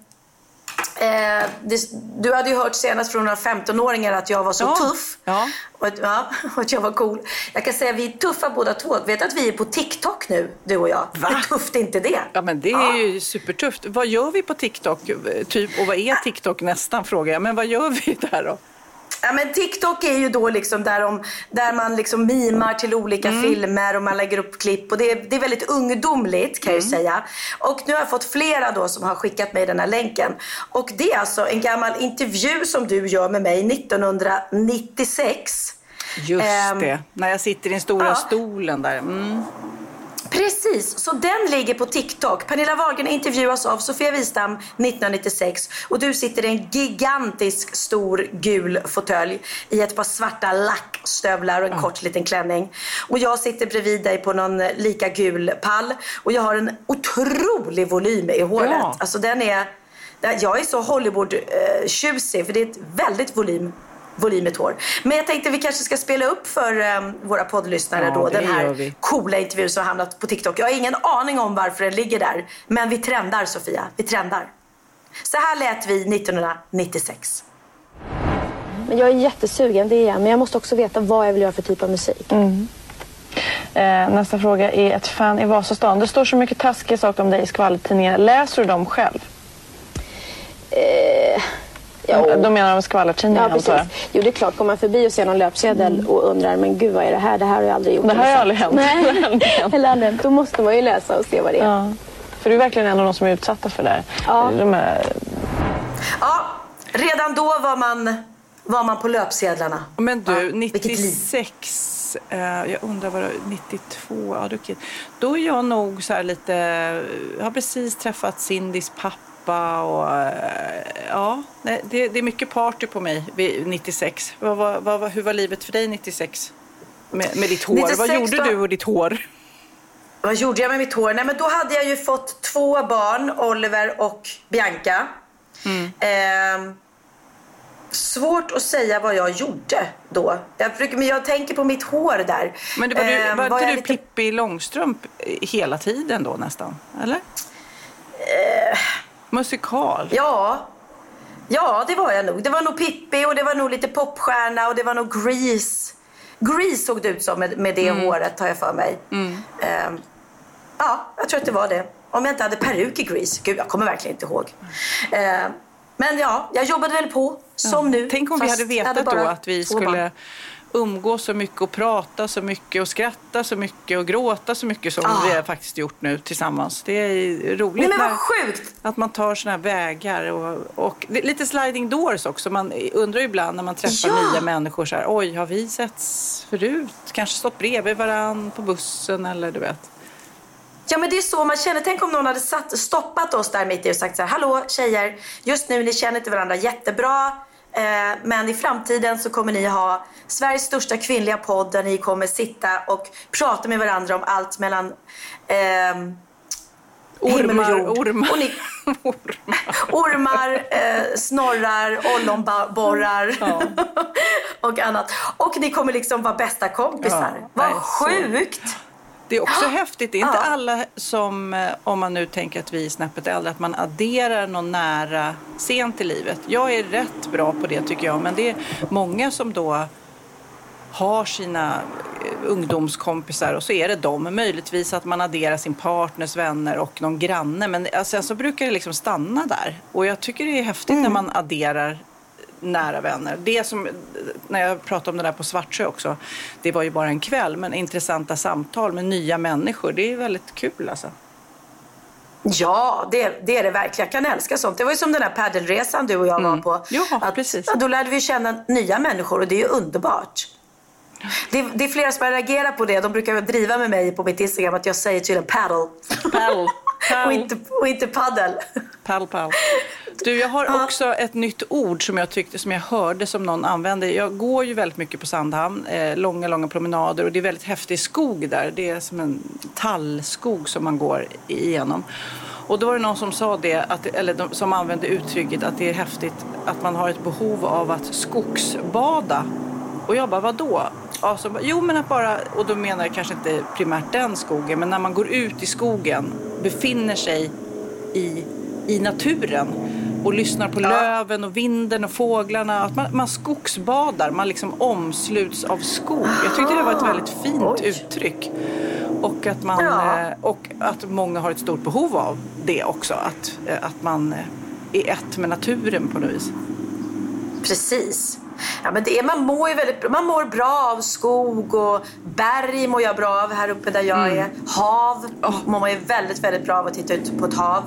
Eh, det, du hade ju hört senast från några 15-åringar att jag var så Ja. tuff. Ja. Och, att- ja, <laughs> och att jag var cool. Jag kan säga att vi är tuffa båda två. Vet att vi är på TikTok nu, du och jag? Va? Hur tufft är inte det? Ja, men det är ju supertufft. Vad gör vi på TikTok? Typ, och vad är TikTok nästan, frågar jag. Men vad gör vi <laughs> där då? Ja, men TikTok är ju då liksom där, de, där man liksom mimar till olika Mm. filmer och man lägger upp klipp. Och det, är, det är väldigt ungdomligt kan jag Mm. säga. Och nu har jag fått flera då som har skickat mig den här länken. Och det är alltså en gammal intervju som du gör med mig 1996. Just Ehm, det, när jag sitter i den stora ja. stolen där. Mm. Precis, så den ligger på TikTok. Pernilla Wahlgren intervjuas av Sofia Wistam 1996 och du sitter i en gigantisk stor gul fåtölj i ett par svarta lackstövlar och en kort liten klänning. Och jag sitter bredvid dig på någon eh, lika gul pall och jag har en otrolig volym i håret. Ja. Alltså den är, jag är så Hollywood-tjusig för det är ett väldigt volym volymigt hår. Men jag tänkte vi kanske ska spela upp för eh, våra poddlyssnare Ja, då den här coola intervju som har hamnat på TikTok. Jag har ingen aning om varför den ligger där. Men vi trendar Sofia, vi trendar. Så här lät vi 1996. Men jag är jättesugen, det är jag. Men jag måste också veta vad jag vill göra för typ av musik. Eh, nästa fråga är ett fan i Vasastan. Det står så mycket taskiga saker om dig i skvallertidningar. Läser du dem själv? Eh, jo. De menar de skvallertidningar Ja, antar jag. precis. Jo, det är klart. Kommer man förbi och ser någon löpsedel och undrar, men gud vad är det här? Det här har jag aldrig gjort. Det här har sett." aldrig hänt. Nej, eller aldrig hänt. Då måste man ju läsa och se vad det är. Ja. För du är verkligen en av de som är utsatta för det här. Ja. De är, Ja, redan då var man, var man på löpsedlarna. Men du, Ja, vilket liv. 96, eh, jag undrar vad det 92, ja du. Då är jag nog så här lite, jag har precis träffat Cindys pappa och eh, ja, det, det är mycket party på mig vid 96. Vad, vad, vad, hur var livet för dig 96? Med, med ditt hår, 96 vad gjorde då- du och ditt hår? Vad gjorde jag med mitt hår? Nej, men då hade jag ju fått två barn, Oliver och Bianca. Ehm, svårt att säga vad jag gjorde då. Jag, försöker, men jag tänker på mitt hår där. Men det var, du, Ehm, var, jag inte du lite- Pippi Långstrump hela tiden då nästan? Eller? Musikal? Ja. ja, det var jag nog. Det var nog Pippi och det var nog lite popstjärna och det var nog Grease. Grease såg det ut som med, med det Mm. håret har jag för mig. Ehm, ja, jag tror att det var det. Om jag inte hade peruk i Grease. Gud, jag kommer verkligen inte ihåg. Ehm, men ja, jag jobbade väl på som nu. Tänk om vi hade vetat bara då att vi skulle barn. Umgås så mycket och prata så mycket och skratta så mycket och gråta så mycket som Ah. vi har faktiskt gjort nu tillsammans. Det är roligt Nej men vad sjukt! att man tar såna här vägar och, och lite sliding doors också. Man undrar ju ibland när man träffar Ja. nya människor så här, oj, har vi setts förut? Kanske stått bredvid varann på bussen eller du vet. Ja men det är så man känner. Tänk om någon hade satt, stoppat oss där mitt i och sagt så här, hallå tjejer, just nu ni känner inte varandra jättebra. Eh, men i framtiden så kommer ni ha Sveriges största kvinnliga podd där ni kommer sitta och prata med varandra om allt mellan ehm, himmel och Ormar, jord. ormar. Och ni, <laughs> ormar, eh, snorrar, ollonborrar <laughs> och annat. Och ni kommer liksom vara bästa kompisar. Ja, Vad sjukt! Det är också häftigt. Det är inte Ja. alla som, eh, om man nu tänker att vi är snäppet äldre, att man adderar någon nära sent i livet. Jag är rätt bra på det tycker jag, men det är många som då har sina eh, ungdomskompisar och så är det dem. Möjligtvis att man adderar sin partners vänner och någon granne. Men sen så brukar det liksom stanna där. Och jag tycker det är häftigt när man adderar nära vänner. Det som, när jag pratade om det där på Svartsjö också, det var ju bara en kväll, men intressanta samtal med nya människor, det är väldigt kul alltså. Ja, det, det är det verkligen. Jag kan älska sånt. Det var ju som den här paddelresan du och jag var på. Ja, att, precis. ja, Då lärde vi känna nya människor och det är ju underbart. Det, det är flera som har reagerat på det. De brukar driva med mig på mitt Instagram att jag säger tydligen paddle. Paddle. Och, inte, och inte paddel. Paddle, paddle. Du, jag har också ett nytt ord som jag tyckte, som jag hörde som någon använde. Jag går ju väldigt mycket på Sandhamn, eh, långa, långa promenader och det är väldigt häftig skog där. Det är som en tallskog som man går igenom. Och då var det någon som sa det, att, eller de, som använde uttrycket att det är häftigt att man har ett behov av att skogsbada. Och jag bara, vadå? Alltså, jo, men att bara, och då menar jag kanske inte primärt den skogen, men när man går ut i skogen, befinner sig i, i naturen och lyssnar på löven och vinden och fåglarna. Att man, man skogsbadar, man liksom omsluts av skog. Jag tyckte det var ett väldigt fint Oj. uttryck. Och att, man, Ja. eh, och att många har ett stort behov av det också. Att, eh, att man eh, är ett med naturen på något vis. Precis. Ja, men det är, man, mår ju väldigt, bra- man mår bra av skog och berg mår jag bra av här uppe där jag är. Hav mår man ju väldigt, väldigt bra av att titta ut på ett hav.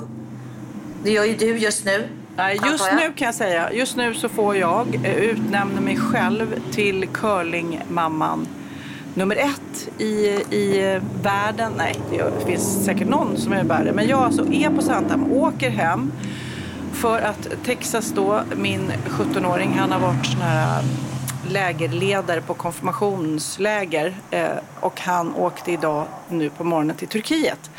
Det gör ju du just nu. Nej, just nu kan jag säga, just nu så får jag eh, utnämna mig själv till curlingmamman nummer ett i, i eh, världen. Nej, det finns säkert någon som är värre. Men jag alltså är på Sandhamn, åker hem för att Texas då, min 17-åring, han har varit sån här um, lägerledare på konfirmationsläger eh, och han åkte idag nu på morgonen till Turkiet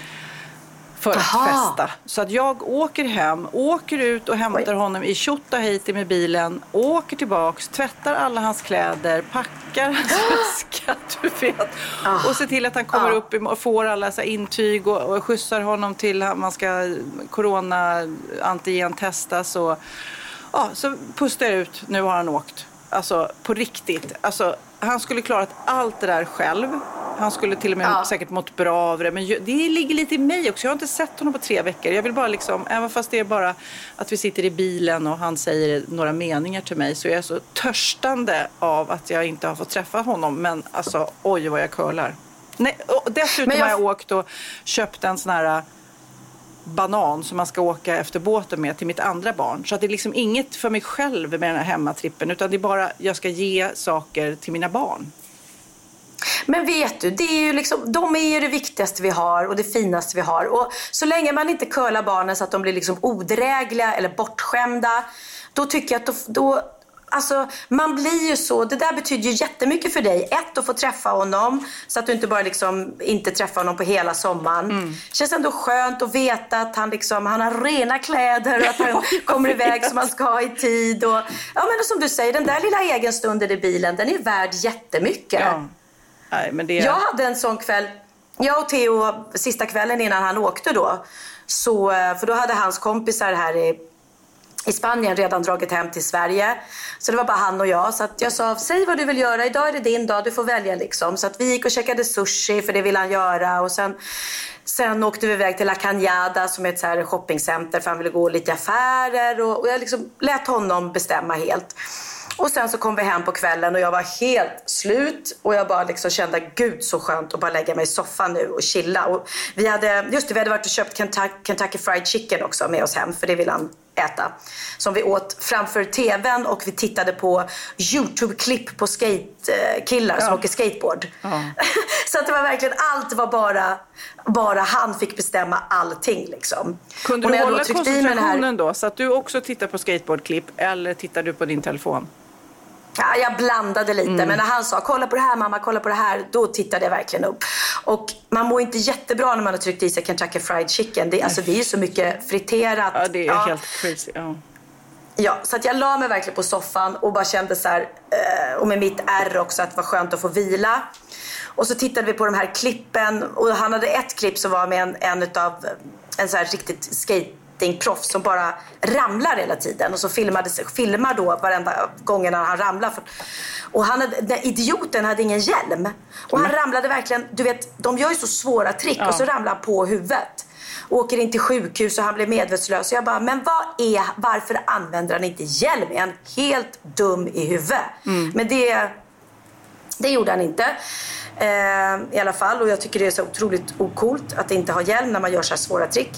för att festa. Så att jag åker hem, åker ut och hämtar honom i Tjotahejti med bilen, åker tillbaks, tvättar alla hans kläder, packar hans väska, <laughs> du vet. Och ser till att han kommer Ah. upp och får alla så intyg och, och skjutsar honom till att man ska corona antigen testas och ja, så pustar jag ut, nu har han åkt. Alltså på riktigt. Alltså, han skulle klarat allt det där själv. Han skulle till och med Ja. säkert mått bra av det. Men det ligger lite i mig också. Jag har inte sett honom på tre veckor. Jag vill bara liksom, även fast det är bara att vi sitter i bilen och han säger några meningar till mig så är jag så törstande av att jag inte har fått träffa honom. Men alltså, oj vad jag curlar. Nej, dessutom jag- har jag åkt och köpt en sån här banan som man ska åka efter båten med till mitt andra barn. Så att det är liksom inget för mig själv med den här hemmatrippen utan det är bara jag ska ge saker till mina barn. Men vet du, det är ju liksom, de är ju det viktigaste vi har och det finaste vi har. Och så länge man inte curlar barnen så att de blir liksom odrägliga eller bortskämda, då tycker jag att då, då Alltså, man blir ju så, det där betyder ju jättemycket för dig. Ett, att få träffa honom så att du inte bara liksom inte träffar honom på hela sommaren. Mm. känns ändå skönt att veta att han, liksom, han har rena kläder och att han <laughs> kommer iväg som han ska i tid. Och, ja, men som du säger, den där lilla egenstunden i bilen, den är värd jättemycket. Ja. Nej, men det... Jag hade en sån kväll. Jag och Theo, sista kvällen innan han åkte då. Så, för då hade hans kompisar här i, i Spanien redan dragit hem till Sverige. Så det var bara han och jag. Så att jag sa, säg vad du vill göra. Idag är det din dag, du får välja liksom. Så att vi gick och käkade sushi, för det ville han göra. Och sen, sen åkte vi iväg till La Cañada som är ett så här shoppingcenter för han ville gå lite i affärer. Och, och jag liksom lät honom bestämma helt. Och sen så kom vi hem på kvällen och jag var helt slut och jag bara liksom kände gud så skönt att bara lägga mig i soffan nu och chilla. Och vi hade, just det, vi hade varit och köpt Kentucky, Kentucky Fried Chicken också med oss hem för det ville han äta. Som vi åt framför tvn och vi tittade på YouTube-klipp på skate-killar som Ja. åker skateboard. <laughs> så att det var verkligen, allt var bara, bara han fick bestämma allting liksom. Kunde du då hålla den här- koncentrationen då? Så att du också tittar på skateboardklipp eller tittar du på din telefon? Ja, jag blandade lite, Mm. men när han sa kolla på det här mamma, kolla på det här, då tittade jag verkligen upp. Och man mår inte jättebra när man har tryckt i sig Kentucky Fried Chicken. Det, alltså, det är ju så mycket friterat. Ja, det är helt crazy. Ja. Ja, så att jag la mig verkligen på soffan och bara kände så här, eh, och med mitt R också, att det var skönt att få vila. Och så tittade vi på de här klippen och han hade ett klipp som var med en, en utav en så här riktigt skate bettingproffs som bara ramlar hela tiden och så filmade, filmar då varenda gång när han ramlar. Och han hade, den idioten hade ingen hjälm. Och han ramlade verkligen, du vet, de gör ju så svåra trick Ja. och så ramlar han på huvudet. Åker in till sjukhus och han blir medvetslös. Och jag bara, men vad är, varför använder han inte hjälm? Är han helt dum i huvudet? Men det, det gjorde han inte. Eh, I alla fall. Och jag tycker det är så otroligt ocoolt att inte ha hjälm när man gör så här svåra trick.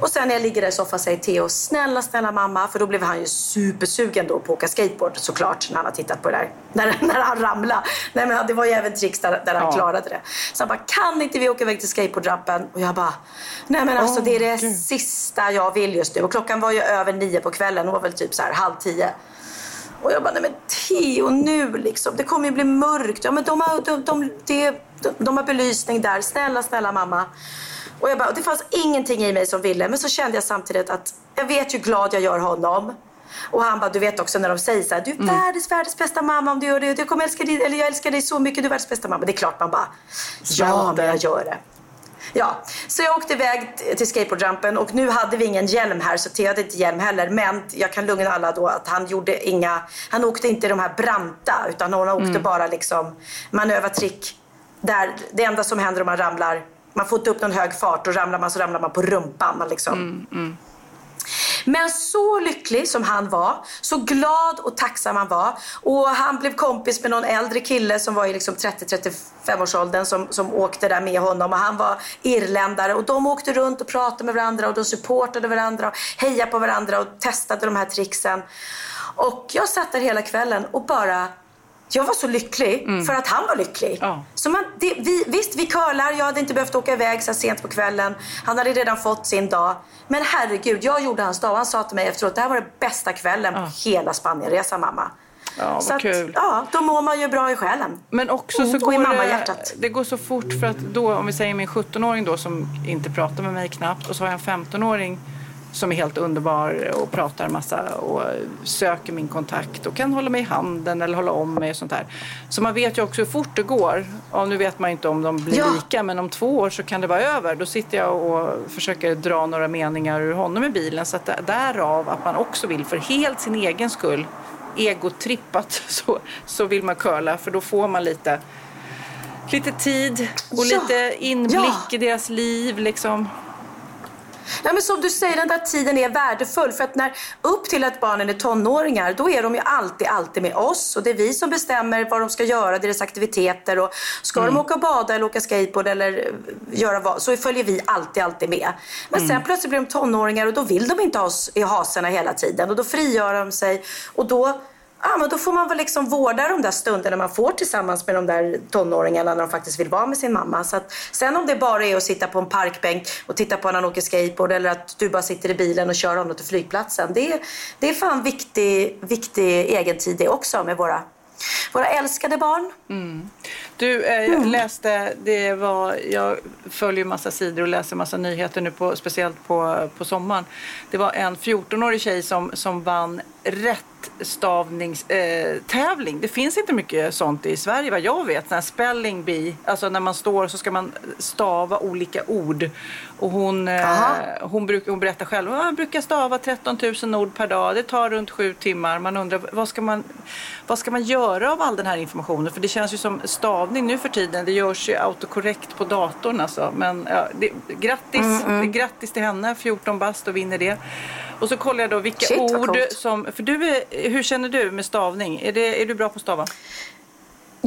Och sen när jag ligger där i soffan säger Theo, snälla, snälla mamma. För då blev han ju supersugen då på att åka skateboard såklart när han har tittat på det där. <laughs> När, när han ramlade. Nej men det var ju även tricks där, där han Ja. klarade det. Så han bara, kan inte vi åka iväg till skateboardrampen? Och jag bara, nej men alltså Åh, det är det Gud. sista jag vill just nu. Och klockan var ju över nio på kvällen. Det var väl typ så här halv tio. Och jag bara, nej men Theo nu liksom. Det kommer ju bli mörkt. Ja men de har, de, de, de, de, har belysning där. Snälla, snälla mamma. Och jag bara, det fanns ingenting i mig som ville. Men så kände jag samtidigt att jag vet hur glad jag gör honom. Och han bara, du vet också när de säger så här, du är världens, världens bästa mamma om du gör det. Jag kommer älska dig, eller jag älskar dig så mycket, du är världens bästa mamma. Det är klart man bara, ja men jag gör det. Ja, så jag åkte iväg till skateboardrampen och nu hade vi ingen hjälm här så Theo hade inte hjälm heller. Men jag kan lugna alla då att han gjorde inga, han åkte inte de här branta utan han åkte bara liksom manövertrick. Där det enda som händer om man ramlar, man får inte upp någon hög fart och ramlar man så ramlar man på rumpan. Man liksom. Men så lycklig som han var, så glad och tacksam han var. Och han blev kompis med någon äldre kille som var i liksom 30-35 års åldern som, som åkte där med honom. Och han var irländare och de åkte runt och pratade med varandra och de supportade varandra och hejade på varandra och testade de här tricksen. Och jag satt där hela kvällen och bara jag var så lycklig för att han var lycklig. Ja. Så man, det, vi, visst, vi curlar. Jag hade inte behövt åka iväg så sent på kvällen. Han hade redan fått sin dag. Men herregud, jag gjorde hans dag. Han sa till mig efteråt, det här var den bästa kvällen på hela Spanienresan mamma. Ja, så att, kul. ja, då mår man ju bra i själen. Men också så Mm, i går det, det går så fort för att då, om vi säger min 17-åring då som inte pratar med mig knappt och så har jag en 15-åring som är helt underbar och pratar massa och söker min kontakt och kan hålla mig i handen eller hålla om mig och sånt där. Så man vet ju också hur fort det går. Ja, nu vet man ju inte om de blir Ja. lika men om två år så kan det vara över. Då sitter jag och försöker dra några meningar ur honom i bilen så att där- därav att man också vill för helt sin egen skull egotrippat <laughs> så, så vill man curla för då får man lite Lite tid och Ja. lite inblick Ja. i deras liv liksom. Ja, men som du säger, den där tiden är värdefull. För att när upp till att barnen är tonåringar, då är de ju alltid, alltid med oss. Och det är vi som bestämmer vad de ska göra, deras aktiviteter. Och ska de åka och bada eller åka skateboard eller eh, göra vad, så följer vi alltid, alltid med. Men sen plötsligt blir de tonåringar och då vill de inte ha oss i haserna hela tiden. Och då frigör de sig. Och då ah, men då får man väl liksom vårda de där stunderna man får tillsammans med de där tonåringarna när de faktiskt vill vara med sin mamma. Så att, sen om det bara är att sitta på en parkbänk och titta på när han åker skateboard eller att du bara sitter i bilen och kör honom till flygplatsen. Det är, det är fan viktig, viktig egen tid det också med våra, våra älskade barn. Du, eh, jag läste, det var, jag följer massa sidor och läser massa nyheter nu, på, speciellt på, på sommaren. Det var en 14-årig tjej som, som vann rättstavningstävling. Eh, det finns inte mycket sånt i Sverige vad jag vet. Sån spelling bee, alltså när man står så ska man stava olika ord. Och hon, eh, Aha. hon, bruk, hon berättar själv, "Ja, jag brukar stava 13 000 ord per dag. Det tar runt sju timmar. Man undrar, vad ska man, vad ska man göra av all den här informationen? För det känns ju som stavning nu för tiden. Det görs ju autokorrekt på datorn alltså. Men ja, det, grattis, Det, grattis till henne, 14 bast och vinner det. Och så kollar jag då vilka Shit, ord som... För du är, hur känner du med stavning? Är, det, är du bra på att stava?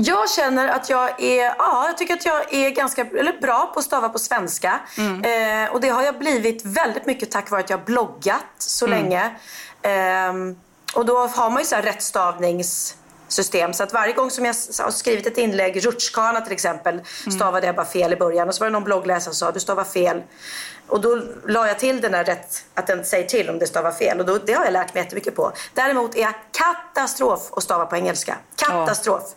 Jag känner att jag är, ja, jag tycker att jag är ganska eller bra på att stava på svenska. Eh, och det har jag blivit väldigt mycket tack vare att jag har bloggat så länge. Ehm, och då har man ju så här rättstavningssystem. Så att varje gång som jag har skrivit ett inlägg, rutschkana till exempel, stavade jag bara fel i början. Och så var det någon bloggläsare som sa, du stavar fel. Och då la jag till den där rätt, att den säger till om det stavar fel. Och då, det har jag lärt mig jättemycket på. Däremot är jag katastrof att stava på engelska. Katastrof. Ja,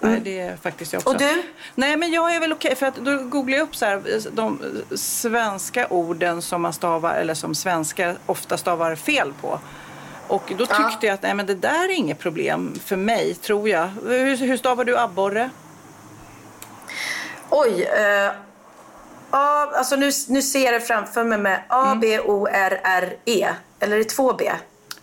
nej, det är faktiskt jag också. Och du? Nej, men jag är väl okej. för att då googlar jag upp så här, de svenska orden som man stavar, eller som svenskar ofta stavar fel på. Och då Ja. tyckte jag att nej, men det där är inget problem för mig, tror jag. Hur, hur stavar du abborre? Oj. Eh, A, alltså nu, nu ser jag det framför mig med A-B-O-R-R-E. Eller är det två B?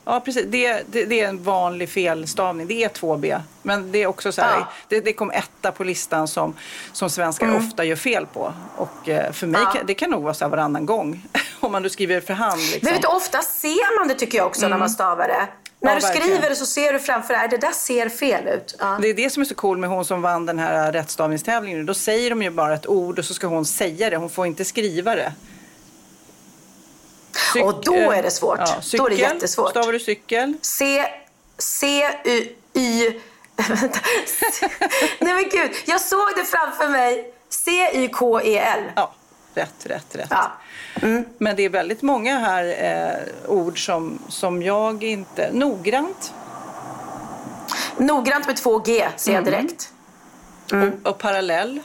Ja, precis. Det, det, det är en vanlig felstavning. Det är 2B. Men det är också så här, Ja. det, det kom etta på listan som, som svenskar Mm. ofta gör fel på. Och eh, för mig, Ja. kan, det kan nog vara så här varannan gång. <laughs> Om man då skriver för hand. Liksom. Men vet du, ofta ser man det tycker jag också när man stavar det. När Ja, du verkligen. skriver det så ser du framför dig, det där ser fel ut. Ja. Det är det som är så cool med hon som vann den här rättstavningstävlingen. Då säger de ju bara ett ord och så ska hon säga det. Hon får inte skriva det. Cyk- Och då är det svårt. Då är det cykel. jättesvårt. Stavar du cykel? C, C, U, Y... <laughs> Nej men gud, jag såg det framför mig. C-Y-K-E-L. Ja, rätt, rätt, rätt. Ja. Men det är väldigt många här eh, ord som, som jag inte... Noggrant Noggrant med två G ser jag direkt. och, och parallell.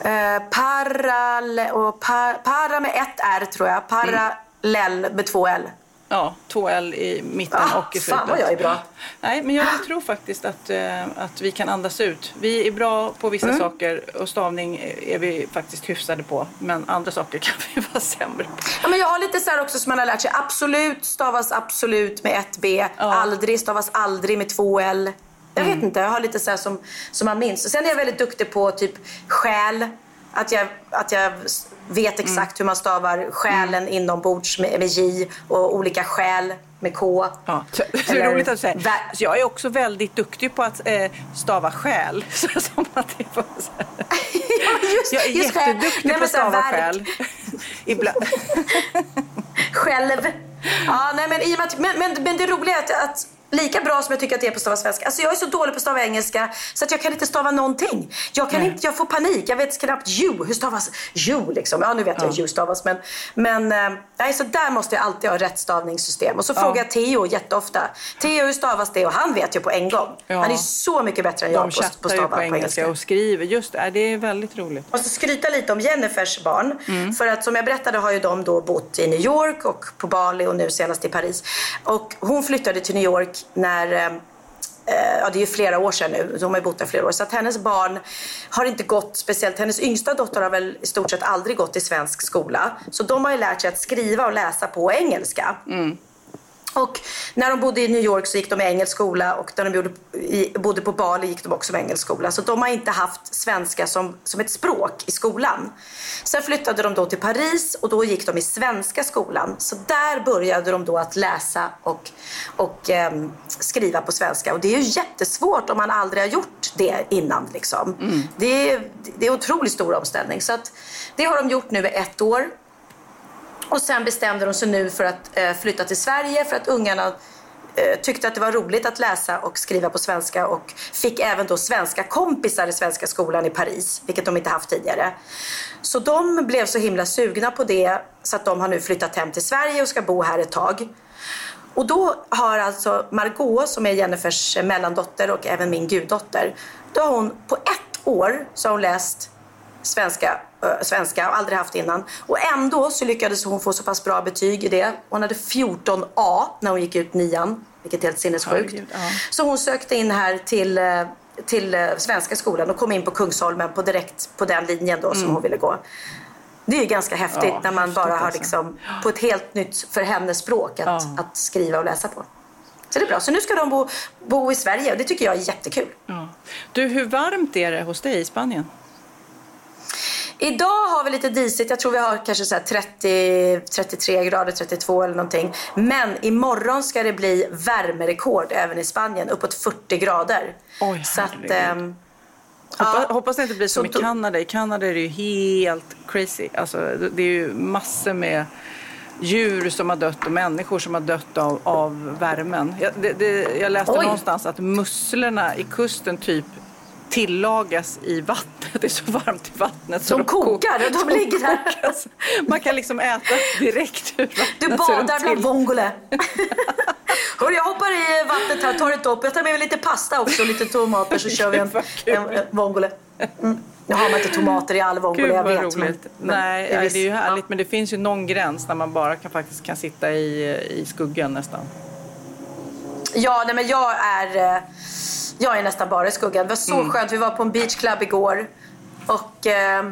Eh, parallell och par, para med ett R tror jag. Parallell med två L. Ja, två L i mitten Ah, och i slutet. fan vad jag är bra. Nej, men jag tror faktiskt att, eh, att vi kan andas ut. Vi är bra på vissa Mm. saker och stavning är vi faktiskt hyfsade på. Men andra saker <laughs> kan vi vara sämre på. Ja, men jag har lite så här också som man har lärt sig. Absolut stavas absolut med ett B. Aldrig stavas aldrig med två L. Jag vet inte, jag har lite så som, som man minns. Sen är jag väldigt duktig på typ skäl. Att jag, att jag vet exakt hur man stavar skälen inombords med, med J och olika skäl med K. Ja, så, så Eller- roligt att säga. Så jag är också väldigt duktig på att eh, stava själ. <laughs> Så som att det var så här. <laughs> Ja, just, Jag är just jätteduktig på att stava själ. <laughs> Ibland. själv. Ja, nej, men, men, men, men det roliga är att, att lika bra som jag tycker att det är på att stava svenska. Alltså jag är så dålig på att stava engelska så att jag kan inte stava någonting. Jag, kan inte, jag får panik. Jag vet knappt you. Hur stavas you liksom? Ja, nu vet jag hur you stavas. Men, men eh, nej, så där måste jag alltid ha rätt stavningssystem. Och så frågar jag Theo jätteofta. Theo, hur stavas det? Och han vet ju på en gång. Ja. Han är så mycket bättre än jag De på, på stava på på engelska engelska. och skriver. Just det, det är väldigt roligt. Jag måste skryta lite om Jennifers barn. Mm. För att som jag berättade har ju de då bott i New York och på Bali och nu senast i Paris. Och hon flyttade till New York när eh, eh, Ja, det är ju flera år sedan nu. De har ju bott där flera år. Så att hennes barn har inte gått speciellt. Hennes yngsta dotter har väl i stort sett aldrig gått i svensk skola. Så de har ju lärt sig att skriva och läsa på engelska. Mm. Och när de bodde i New York så gick de i engelsk skola och när de bodde, i, bodde på Bali gick de också i engelsk skola. Så de har inte haft svenska som, som ett språk i skolan. Sen flyttade de då till Paris och då gick de i svenska skolan. Så där började de då att läsa och, och ehm, skriva på svenska. Och det är ju jättesvårt om man aldrig har gjort det innan. Liksom. Det, är, det är en otroligt stor omställning. Så att, det har de gjort nu i ett år. Och sen bestämde de sig nu för att eh, flytta till Sverige för att ungarna eh, tyckte att det var roligt att läsa och skriva på svenska och fick även då svenska kompisar i svenska skolan i Paris, vilket de inte haft tidigare. Så de blev så himla sugna på det så att de har nu flyttat hem till Sverige och ska bo här ett tag. Och då har alltså Margot, som är Jennifers mellandotter och även min guddotter, då har hon på ett år så har hon läst svenska, svenska och aldrig haft innan. Och ändå så lyckades hon få så pass bra betyg i det. Hon hade 14A när hon gick ut nian, vilket är helt sinnessjukt. Herregud, ja. Så hon sökte in här till, eh, till eh, Svenska skolan och kom in på Kungsholmen på direkt på den linjen då som hon ville gå. Det är ju ganska häftigt Mm. Ja, när man bara har alltså. liksom på ett helt nytt för henne språk att, Ja. att skriva och läsa på. Så det är bra. Så nu ska de bo, bo i Sverige och det tycker jag är jättekul. Ja. Du, hur varmt är det hos dig i Spanien? Idag har vi lite disigt. Jag tror vi har kanske så här 30, 33 grader, 32 eller någonting. Men imorgon ska det bli värmerekord även i Spanien. Uppåt 40 grader. Oj, så att, herregud. ehm, Hoppas, Ja. hoppas det inte blir som Så i Kanada. I Kanada är det ju helt crazy. Alltså, det det är ju massor med djur som har dött och människor som har dött av, av värmen. Jag, det, det, jag läste Oj. någonstans att musslorna i kusten typ tillagas i vattnet. <laughs> Det är så varmt i vattnet. så De kokar, de ligger där. kokas. Man kan liksom äta direkt ur vattnet. Du de badar bland vongole. <laughs> Hörru, jag hoppar i vattnet här, tar ett dopp. Jag tar med mig lite pasta också och lite tomater så <laughs> kör vi en, en, en vongole. Mm. Nu har man inte tomater i all vongole, jag vet. Men, men Nej, nej, viss- det är ju härligt. Ja. Men det finns ju någon gräns när man bara kan, faktiskt kan sitta i, i skuggan nästan. Ja, nej, men jag är, eh, jag är nästan bara i skuggan. Det var så Mm. skönt. Vi var på en beachclub igår. Och eh,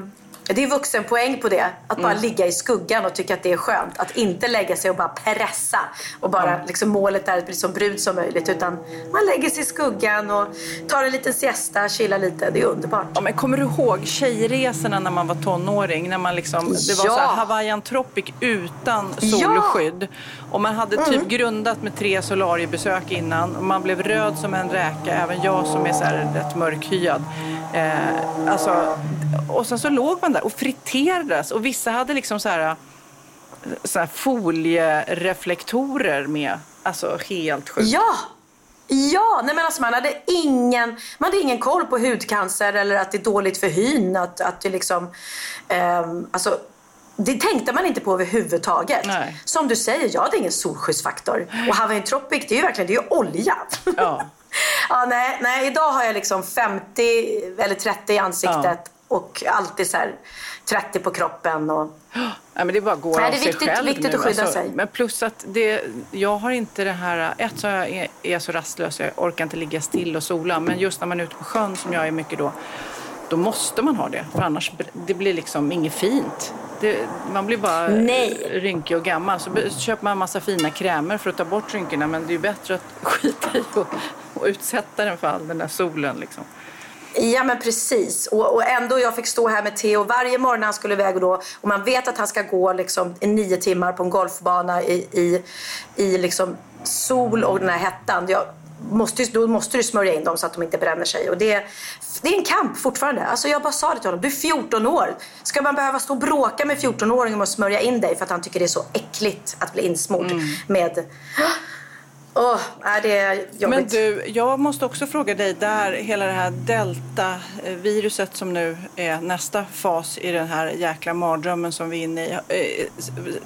Det är vuxenpoäng på det. Att bara ligga i skuggan och tycka att det är skönt. Att inte lägga sig och bara pressa. Och bara liksom, målet är att bli så brud som möjligt. Utan man lägger sig i skuggan och tar en liten siesta, chillar lite. Det är underbart. Ja, men kommer du ihåg tjejresorna när man var tonåring? När man liksom, det var Ja. så här Hawaiian Tropic utan solskydd. Och man hade typ Mm. grundat med tre solariebesök innan. Och man blev röd som en räka, även jag som är så här rätt mörkhyad. Eh, alltså, och sen så låg man där och friterades. Och vissa hade liksom så här, så här foliereflektorer med. Alltså helt sjukt. Ja! Ja, nej men alltså man hade ingen, man hade ingen koll på hudcancer eller att det är dåligt för hyn. Att, att det liksom, ehm, alltså, det tänkte man inte på överhuvudtaget. Nej. Som du säger, jag hade ingen solskyddsfaktor. Och Hawaiian Tropic, det är ju verkligen det är ju olja. Ja. <laughs> ja, nej, nej, idag har jag liksom 50 eller 30 i ansiktet Ja. och alltid så här 30 på kroppen. Och... <gasps> Nej, men det bara går Nej, av det är sig viktigt- själv viktigt nu. att skydda sig. Men plus att det, jag har inte det här... Ett så jag är, är så rastlös, jag orkar inte ligga still och sola. Men just när man är ute på sjön, som jag är mycket då, då måste man ha det. För annars det blir liksom inget fint. Det, man blir bara Nej. rynkig och gammal. Så köper man en massa fina krämer för att ta bort rynkorna. Men det är ju bättre att <laughs> skita i och, och utsätta den för all den där solen. Liksom. Ja men precis. Och, och ändå jag fick stå här med Theo varje morgon när han skulle iväg och då. Och man vet att han ska gå liksom i nio timmar på en golfbana i, i, i liksom sol och den här hettan. Jag måste, då måste du smörja in dem så att de inte bränner sig. Och det, det är en kamp fortfarande. Alltså jag bara sa det till honom. Du är 14 år. Ska man behöva stå och bråka med 14-åringen om att smörja in dig för att han tycker det är så äckligt att bli insmord med... Åh, nej, det är jobbigt. Men du, jag måste också fråga dig där, hela det här delta-viruset som nu är nästa fas i den här jäkla mardrömmen som vi är inne i. Eh,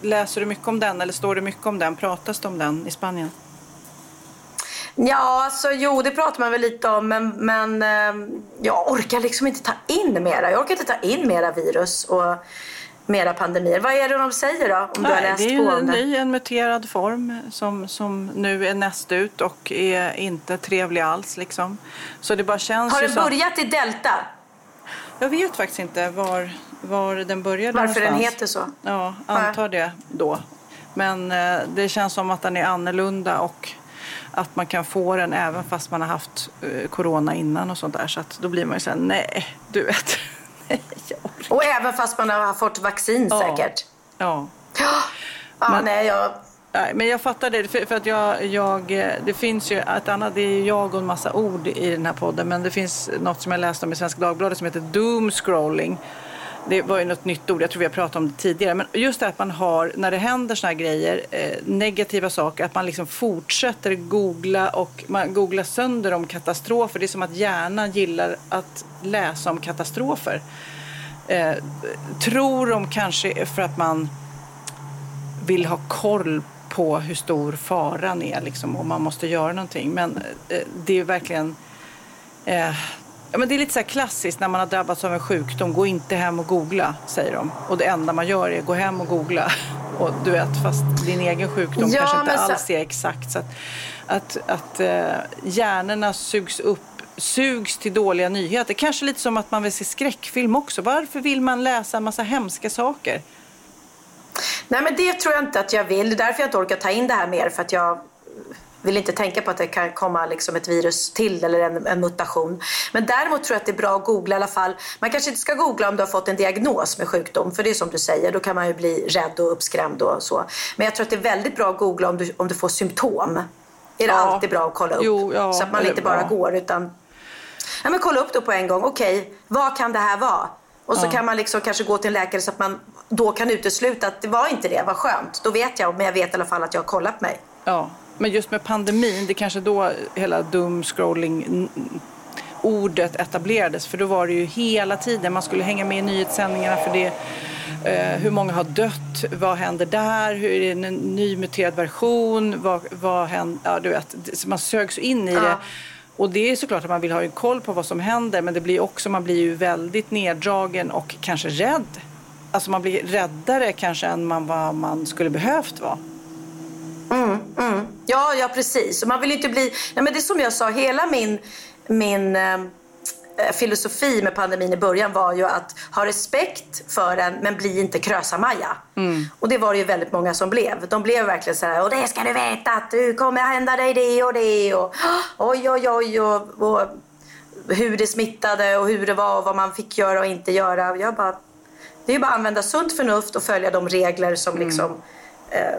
Läser du mycket om den eller står det mycket om den? Pratas det om den i Spanien? Ja, alltså jo, det pratar man väl lite om, men, men eh, jag orkar liksom inte ta in mera. Jag orkar inte ta in mera virus och mera pandemier. Vad är det de säger då, om du har Nej, läst det är på ju en ny, en muterad form som, som nu är näst ut och är inte trevlig alls. Liksom. Så det bara känns Har det som... börjat i Delta? Jag vet faktiskt inte var, var den började Varför den någonstans. heter så? Ja, antar det då. Men eh, det känns som att den är annorlunda och att man kan få den även fast man har haft eh, corona innan och sånt där. Så då blir man ju såhär, nej, du vet. <laughs> nej. Och även fast man har fått vaccin Ja. säkert? Ja. <gasps> Ja, Men- nej, jag... Nej, men jag fattar det. För, för att jag, jag, eh, det finns ju ett annat, det är jag och en massa ord i den här podden. Men det finns något som jag läste om i Svenska Dagbladet som heter doom scrolling. Det var ju något nytt ord, jag tror vi har pratat om det tidigare. Men just det att man har, när det händer såna här grejer, eh, negativa saker, att man liksom fortsätter googla och man googlar sönder om katastrofer. Det är som att hjärnan gillar att läsa om katastrofer. Eh, tror de kanske för att man vill ha koll på hur stor faran är liksom, och man måste göra någonting. Men eh, det är verkligen... Eh, Ja, men det är lite så här klassiskt när man har drabbats av en sjukdom. Gå inte hem och googla, säger de. Och det enda man gör är gå hem och googla. <laughs> Och du vet, fast din egen sjukdom Ja, kanske inte så- alls är exakt. Så att att, att eh, hjärnorna sugs upp sugs till dåliga nyheter. Kanske lite som att man vill se skräckfilm också. Varför vill man läsa en massa hemska saker? Nej, men det tror jag inte att jag vill. Det är därför jag inte orkar ta in det här mer. För att jag vill inte tänka på att det kan komma liksom ett virus till eller en, en mutation. Men däremot tror jag att det är bra att googla i alla fall. Man kanske inte ska googla om du har fått en diagnos med sjukdom. För det är som du säger, då kan man ju bli rädd och uppskrämd och så. Men jag tror att det är väldigt bra att googla om du, om du får symptom. Är det Ja. alltid bra att kolla upp. Jo, ja, så att man inte bara ja. går utan... Ja, men kolla upp då på en gång. Okej, vad kan det här vara? Och så kan man liksom kanske gå till en läkare så att man då kan utesluta att det var inte det. Vad skönt. Då vet jag, men jag vet i alla fall att jag har kollat mig. Ja, men just med pandemin, det kanske då hela doom scrolling n- ordet etablerades. För då var det ju hela tiden, man skulle hänga med i nyhetssändningarna för det. Eh, hur många har dött? Vad händer där? Hur är det en ny muterad version? Vad, vad händer? Ja, du vet, man sögs in i Ja. det. Och det är såklart att man vill ha en koll på vad som händer men det blir också, man blir ju väldigt neddragen och kanske rädd. Alltså man blir räddare kanske än man, vad man skulle behövt vara. Ja, ja precis. Och man vill inte bli... Nej, men det är som jag sa, hela min, min, eh, eh, filosofi med pandemin i början var ju att ha respekt för den men bli inte Krösa-Maja. Och det var det ju väldigt många som blev. De blev verkligen så här, och det ska du veta att du kommer hända dig det och det och <gasps> oj oj oj och, och hur det smittade och hur det var och vad man fick göra och inte göra. Jag bara, det är ju bara att använda sunt förnuft och följa de regler som liksom eh,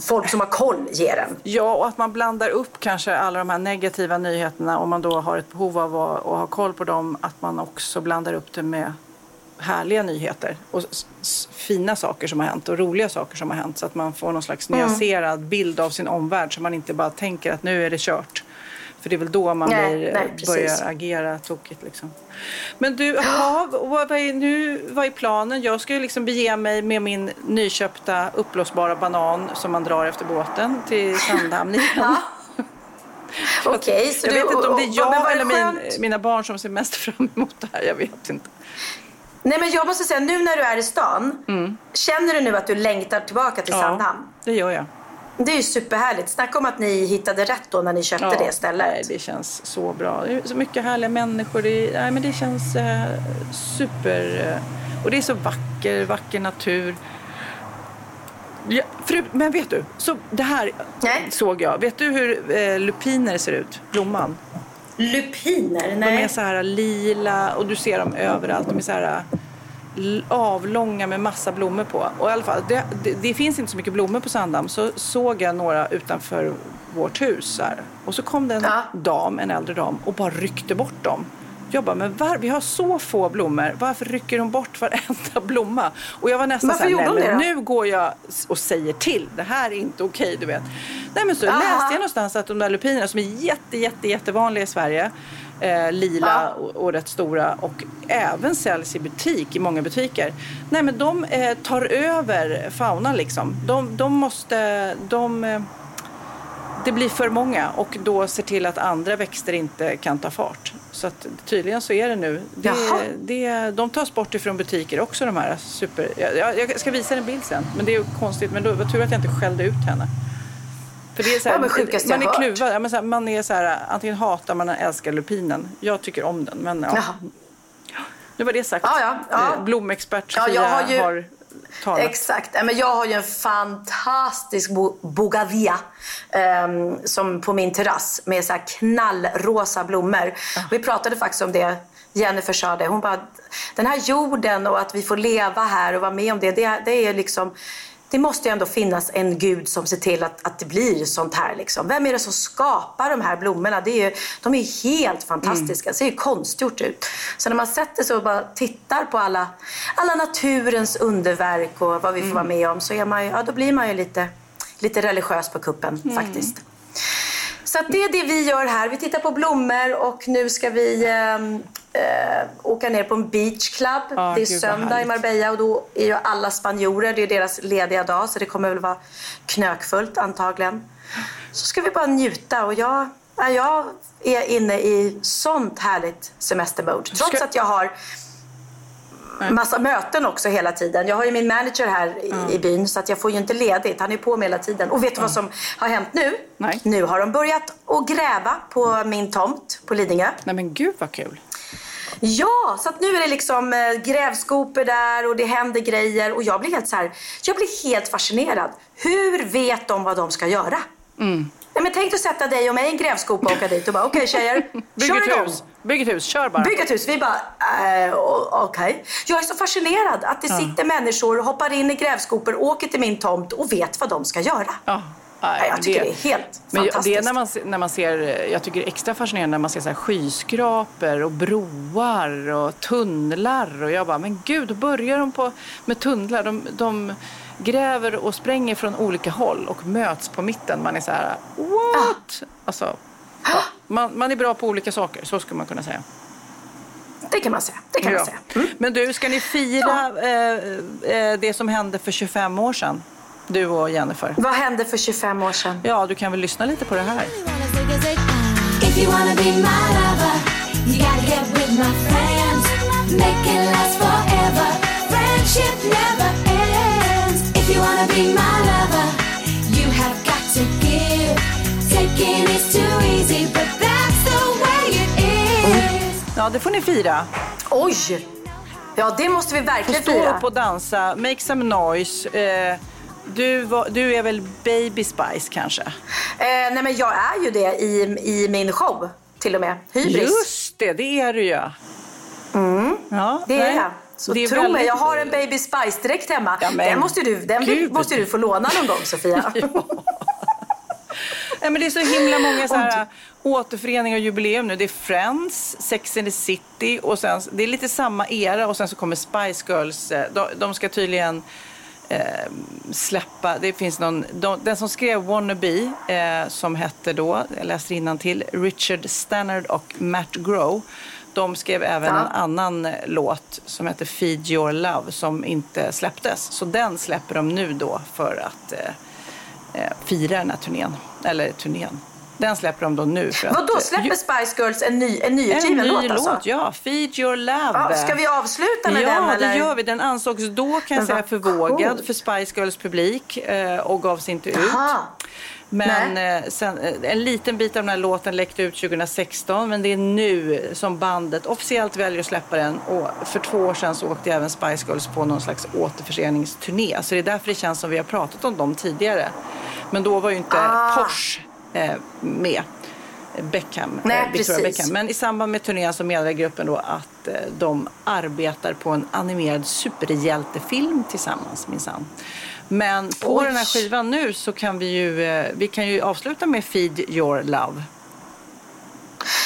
folk som har koll ger en. Ja, och att man blandar upp kanske alla de här negativa nyheterna om man då har ett behov av att, att ha koll på dem. Att man också blandar upp det med härliga nyheter och fina saker som har hänt och roliga saker som har hänt så att man får någon slags Mm. nyanserad bild av sin omvärld så man inte bara tänker att nu är det kört. För det är väl då man Nej, blir, nej, precis. börjar agera tokigt. Liksom. Men du, aha, vad, är, nu, vad är planen? Jag ska ju liksom bege mig med min nyköpta uppblåsbara banan som man drar efter båten till Sandhamn <laughs> igen. <laughs> Okej, så jag du- vet inte om det är jag eller min, mina barn som ser mest <laughs> fram emot det här. Jag vet inte. Nej men jag måste säga, nu när du är i stan, känner du nu att du längtar tillbaka till Sandhamn? det gör jag. Det är ju superhärligt. Snacka om att ni hittade rätt då när ni köpte det stället. Nej, det känns så bra. Det är så mycket härliga människor. Det, nej, men det känns eh, super... Eh, och det är så vacker, vacker natur. Ja, fru, men vet du, så det här såg jag. Vet du hur eh, lupiner ser ut? Blomman. Lupiner? De Nej. är så här lila och du ser dem överallt. De är så här avlånga med massa blommor på. Och i alla fall, det, det, det finns inte så mycket blommor på Sandhamn. Så såg jag några utanför vårt hus. Här. Och så kom det en dam, en äldre dam och bara ryckte bort dem. Jag bara, men var, vi har så få blommor. Varför rycker de bort varenda <laughs> blomma? Och jag var nästan Varför så här, nej, nu går jag och säger till. Det här är inte okej, du vet. Nej, men så Aha. läste jag någonstans att de där lupinerna som är jätte, jätte, jättevanliga i Sverige. Eh, lila och, och rätt stora och även säljs i butik, i många butiker. Nej, men de eh, tar över faunan liksom. De, de måste... De, eh, det blir för många och då ser till att andra växter inte kan ta fart. Så att tydligen så är det nu. Det, det, de tas bort ifrån butiker också de här super... Jag, jag ska visa en bild sen. Men det är konstigt. Men då var tur att jag inte skällde ut henne. För det är så här, Ja, man är kluvad. Ja, men så här, man är så här, antingen hatar man eller älskar lupinen. Jag tycker om den. Men ja. Jaha. Nu var det sagt. Ja, ja, ja. Blomexpert Ja, Sofia jag har ju- har talat. Exakt. Ja, Men jag har ju en fantastisk bo- bougainvillea ehm, som på min terrass med så knallrosa blommor. Vi pratade faktiskt om det. Jennifer sa det. Hon bara, den här jorden och att vi får leva här och vara med om det. Det, det är liksom... Det måste ju ändå finnas en gud som ser till att, att det blir sånt här. Liksom. Vem är det som skapar de här blommorna? Det är ju, de är ju helt fantastiska. Det ser ju konstgjort ut. Så när man sätter sig och bara tittar på alla, alla naturens underverk och vad vi får vara med om så är man ju, ja, då blir man ju lite, lite religiös på kuppen faktiskt. Så det är det vi gör här. Vi tittar på blommor och nu ska vi ehm, eh, åka ner på en beach club. Ja, det är gud, söndag i. Marbella och då är ju alla spanjorer, det är deras lediga dag så det kommer väl vara knökfullt antagligen. Så ska vi bara njuta och jag, ja, jag är inne i sånt härligt semestermode. Trots Ska- att jag har massa möten också hela tiden. Jag har ju min manager här i, i byn så att jag får ju inte ledigt. Han är på mig hela tiden. Och vet du vad som har hänt nu? Nej. Nu har de börjat att gräva på min tomt på Lidingö. Nej men gud vad kul. Ja, så att nu är det liksom eh, grävskopor där och det händer grejer och jag blir helt så här, jag blir helt fascinerad. Hur vet de vad de ska göra? Mm. Nej, men tänk att sätta dig och mig i en grävskopa och åka dit och bara okej tjejer, Bygg ett hus. Bygg ett hus. Kör bara. Bygg ett hus. Vi bara, eh, okej. Jag är så fascinerad att det sitter människor, hoppar in i grävskopor, åker till min tomt och vet vad de ska göra. Ja. Nej, jag tycker det, är helt men fantastiskt. det är när man, när man ser, jag tycker det är extra fascinerande när man ser så här skyskrapor och broar och tunnlar. Och jag bara, men gud, då börjar de på, med tunnlar. De, de gräver och spränger från olika håll och möts på mitten. Man är så här, what? Alltså, ja, man, man är bra på olika saker, så skulle man kunna säga. Det kan man säga. Det kan Ja. man säga. Men du, ska ni fira eh, eh, det som hände för 25 år sedan? Du och Jennifer. Vad hände för 25 år sedan? Ja, du kan väl lyssna lite på det här. If you wanna be my lover, you gotta get with my friends. Make it last forever. Friendship never ends. If you wanna be my lover, you have got to give. Taking is too easy, but that's the way it is. Ja, det får ni fira. Oj! Ja, det måste vi Få verkligen stå fira. upp och dansa, make some noise. Eh, du, var, du är väl Baby Spice kanske? Eh, nej, men jag är ju det i, i min show, till och med. Hybris. Just det, det är du ju. Mm, Ja, det är nej. jag. Så Det är tro mig, jag har en Baby Spice-dräkt hemma. Ja, men den måste du, den gud. måste du få låna någon gång, Sofia. <laughs> Nej, men det är så himla många så här, återföreningar och jubileum nu. Det är Friends, Sex and the City och sen, det är lite samma era och sen så kommer Spice Girls. eh, De, de ska tydligen eh, släppa, det finns någon, de, den som skrev Wannabe eh, som hette då, jag läser till Richard Stannard och Matt Grow. De skrev även Ja. en annan eh, låt som heter Feed Your Love som inte släpptes. Så den släpper de nu då för att eh, eh, fira den här turnén. Eller turnén. Den släpper de då nu. För Vadå, att, eh, släpper Spice Girls en, ny, en en nyutgiven ny låt låt, alltså? ja. Feed your love. Ja, ska vi avsluta med ja, den? Ja, det gör vi. Den ansågs då kan jag säga vad för vågad coolt. för Spice Girls publik och gavs inte ut. Aha. Men eh, sen, eh, en liten bit av den här låten läckte ut 2016 men det är nu som bandet officiellt väljer att släppa den. Och för två år sedan så åkte även Spice Girls på någon slags återföreningsturné. Så det är därför det känns som vi har pratat om dem tidigare. Men då var ju inte Ah. Porsche eh, med. Beckham, Nej, eh, Victoria precis. Beckham. Men i samband med turnén så meddelar gruppen då att eh, de arbetar på en animerad superhjältefilm tillsammans minsann. Men på Oj. den här skivan nu så kan vi ju, eh, vi kan ju avsluta med Feed Your Love.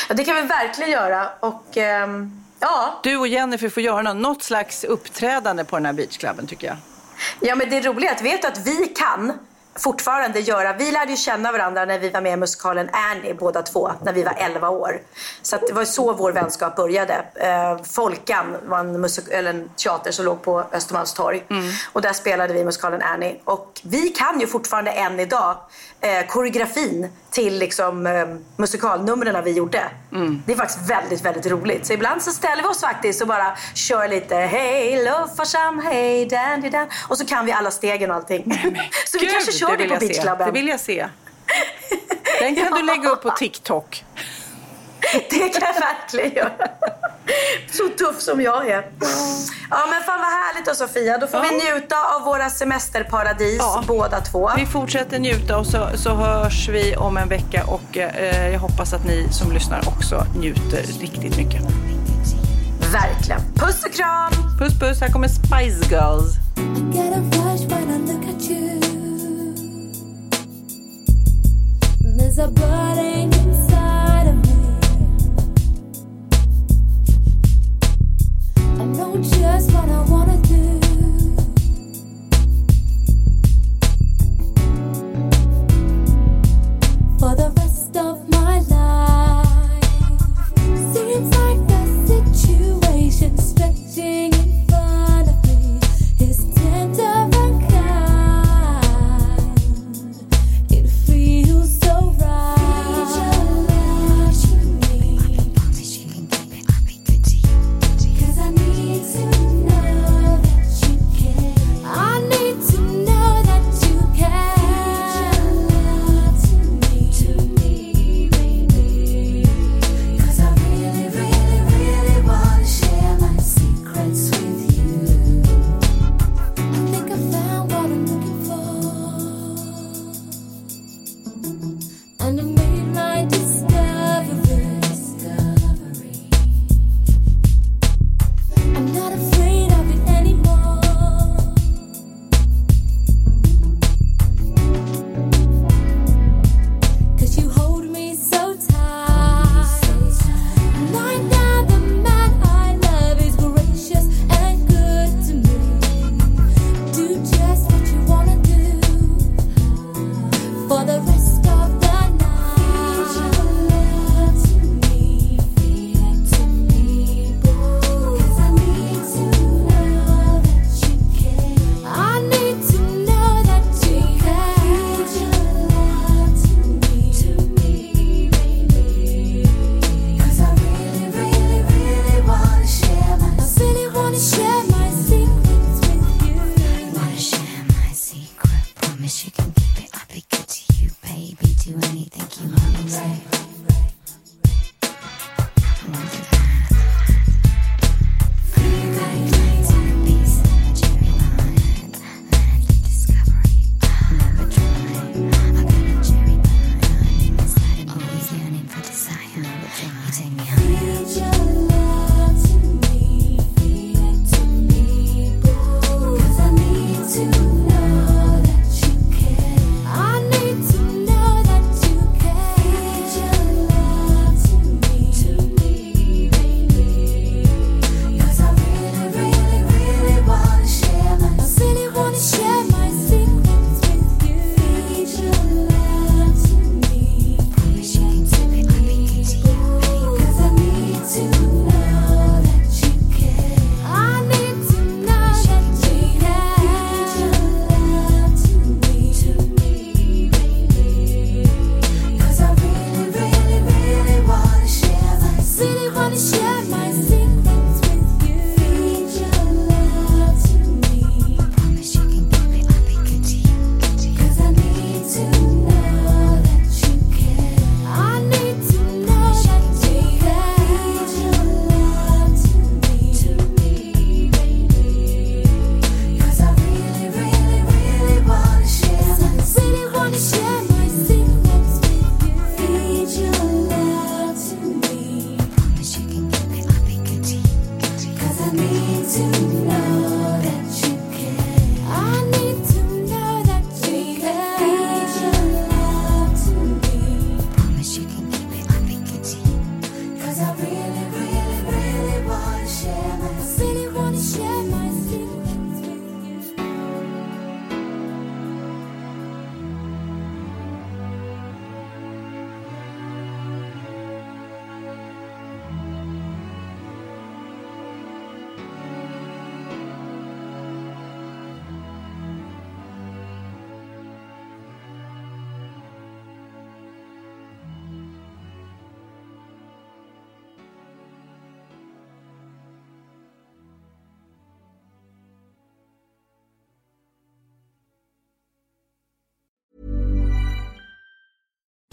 Ja, det kan vi verkligen göra. Och ehm, ja, Du och Jennifer får göra något, slags uppträdande på den här beachklubben tycker jag. Ja men det är roligt att vet du att vi kan fortfarande göra, vi lärde ju känna varandra när vi var med i musikalen Annie båda två, när vi var 11 år. Så det var så vår vänskap började. Eh, Folkan var en, musik- eller en teater som låg på Östermalmstorg. Och där spelade vi musikalen Annie. Och vi kan ju fortfarande än idag eh, koreografin till liksom, eh, musikalnumren vi gjorde. Det är faktiskt väldigt, väldigt roligt. Så ibland så ställer vi oss faktiskt och bara kör lite Hej Luffarsam, hej dandy dan. Och så kan vi alla stegen och allting. <laughs> så vi kanske kör det, vill på beachklubben. Det vill jag se. <laughs> Den kan du lägga upp på TikTok. Det kan jag verkligen göra. Så tuff som jag är. Ja men fan vad härligt då Sofia. Då får vi njuta av våra semesterparadis Ja. båda två. Vi fortsätter njuta och så, så hörs vi om en vecka och eh, jag hoppas att ni som lyssnar också njuter riktigt mycket. Verkligen. Puss och kram! Puss puss, här kommer Spice Girls. Just what I wanna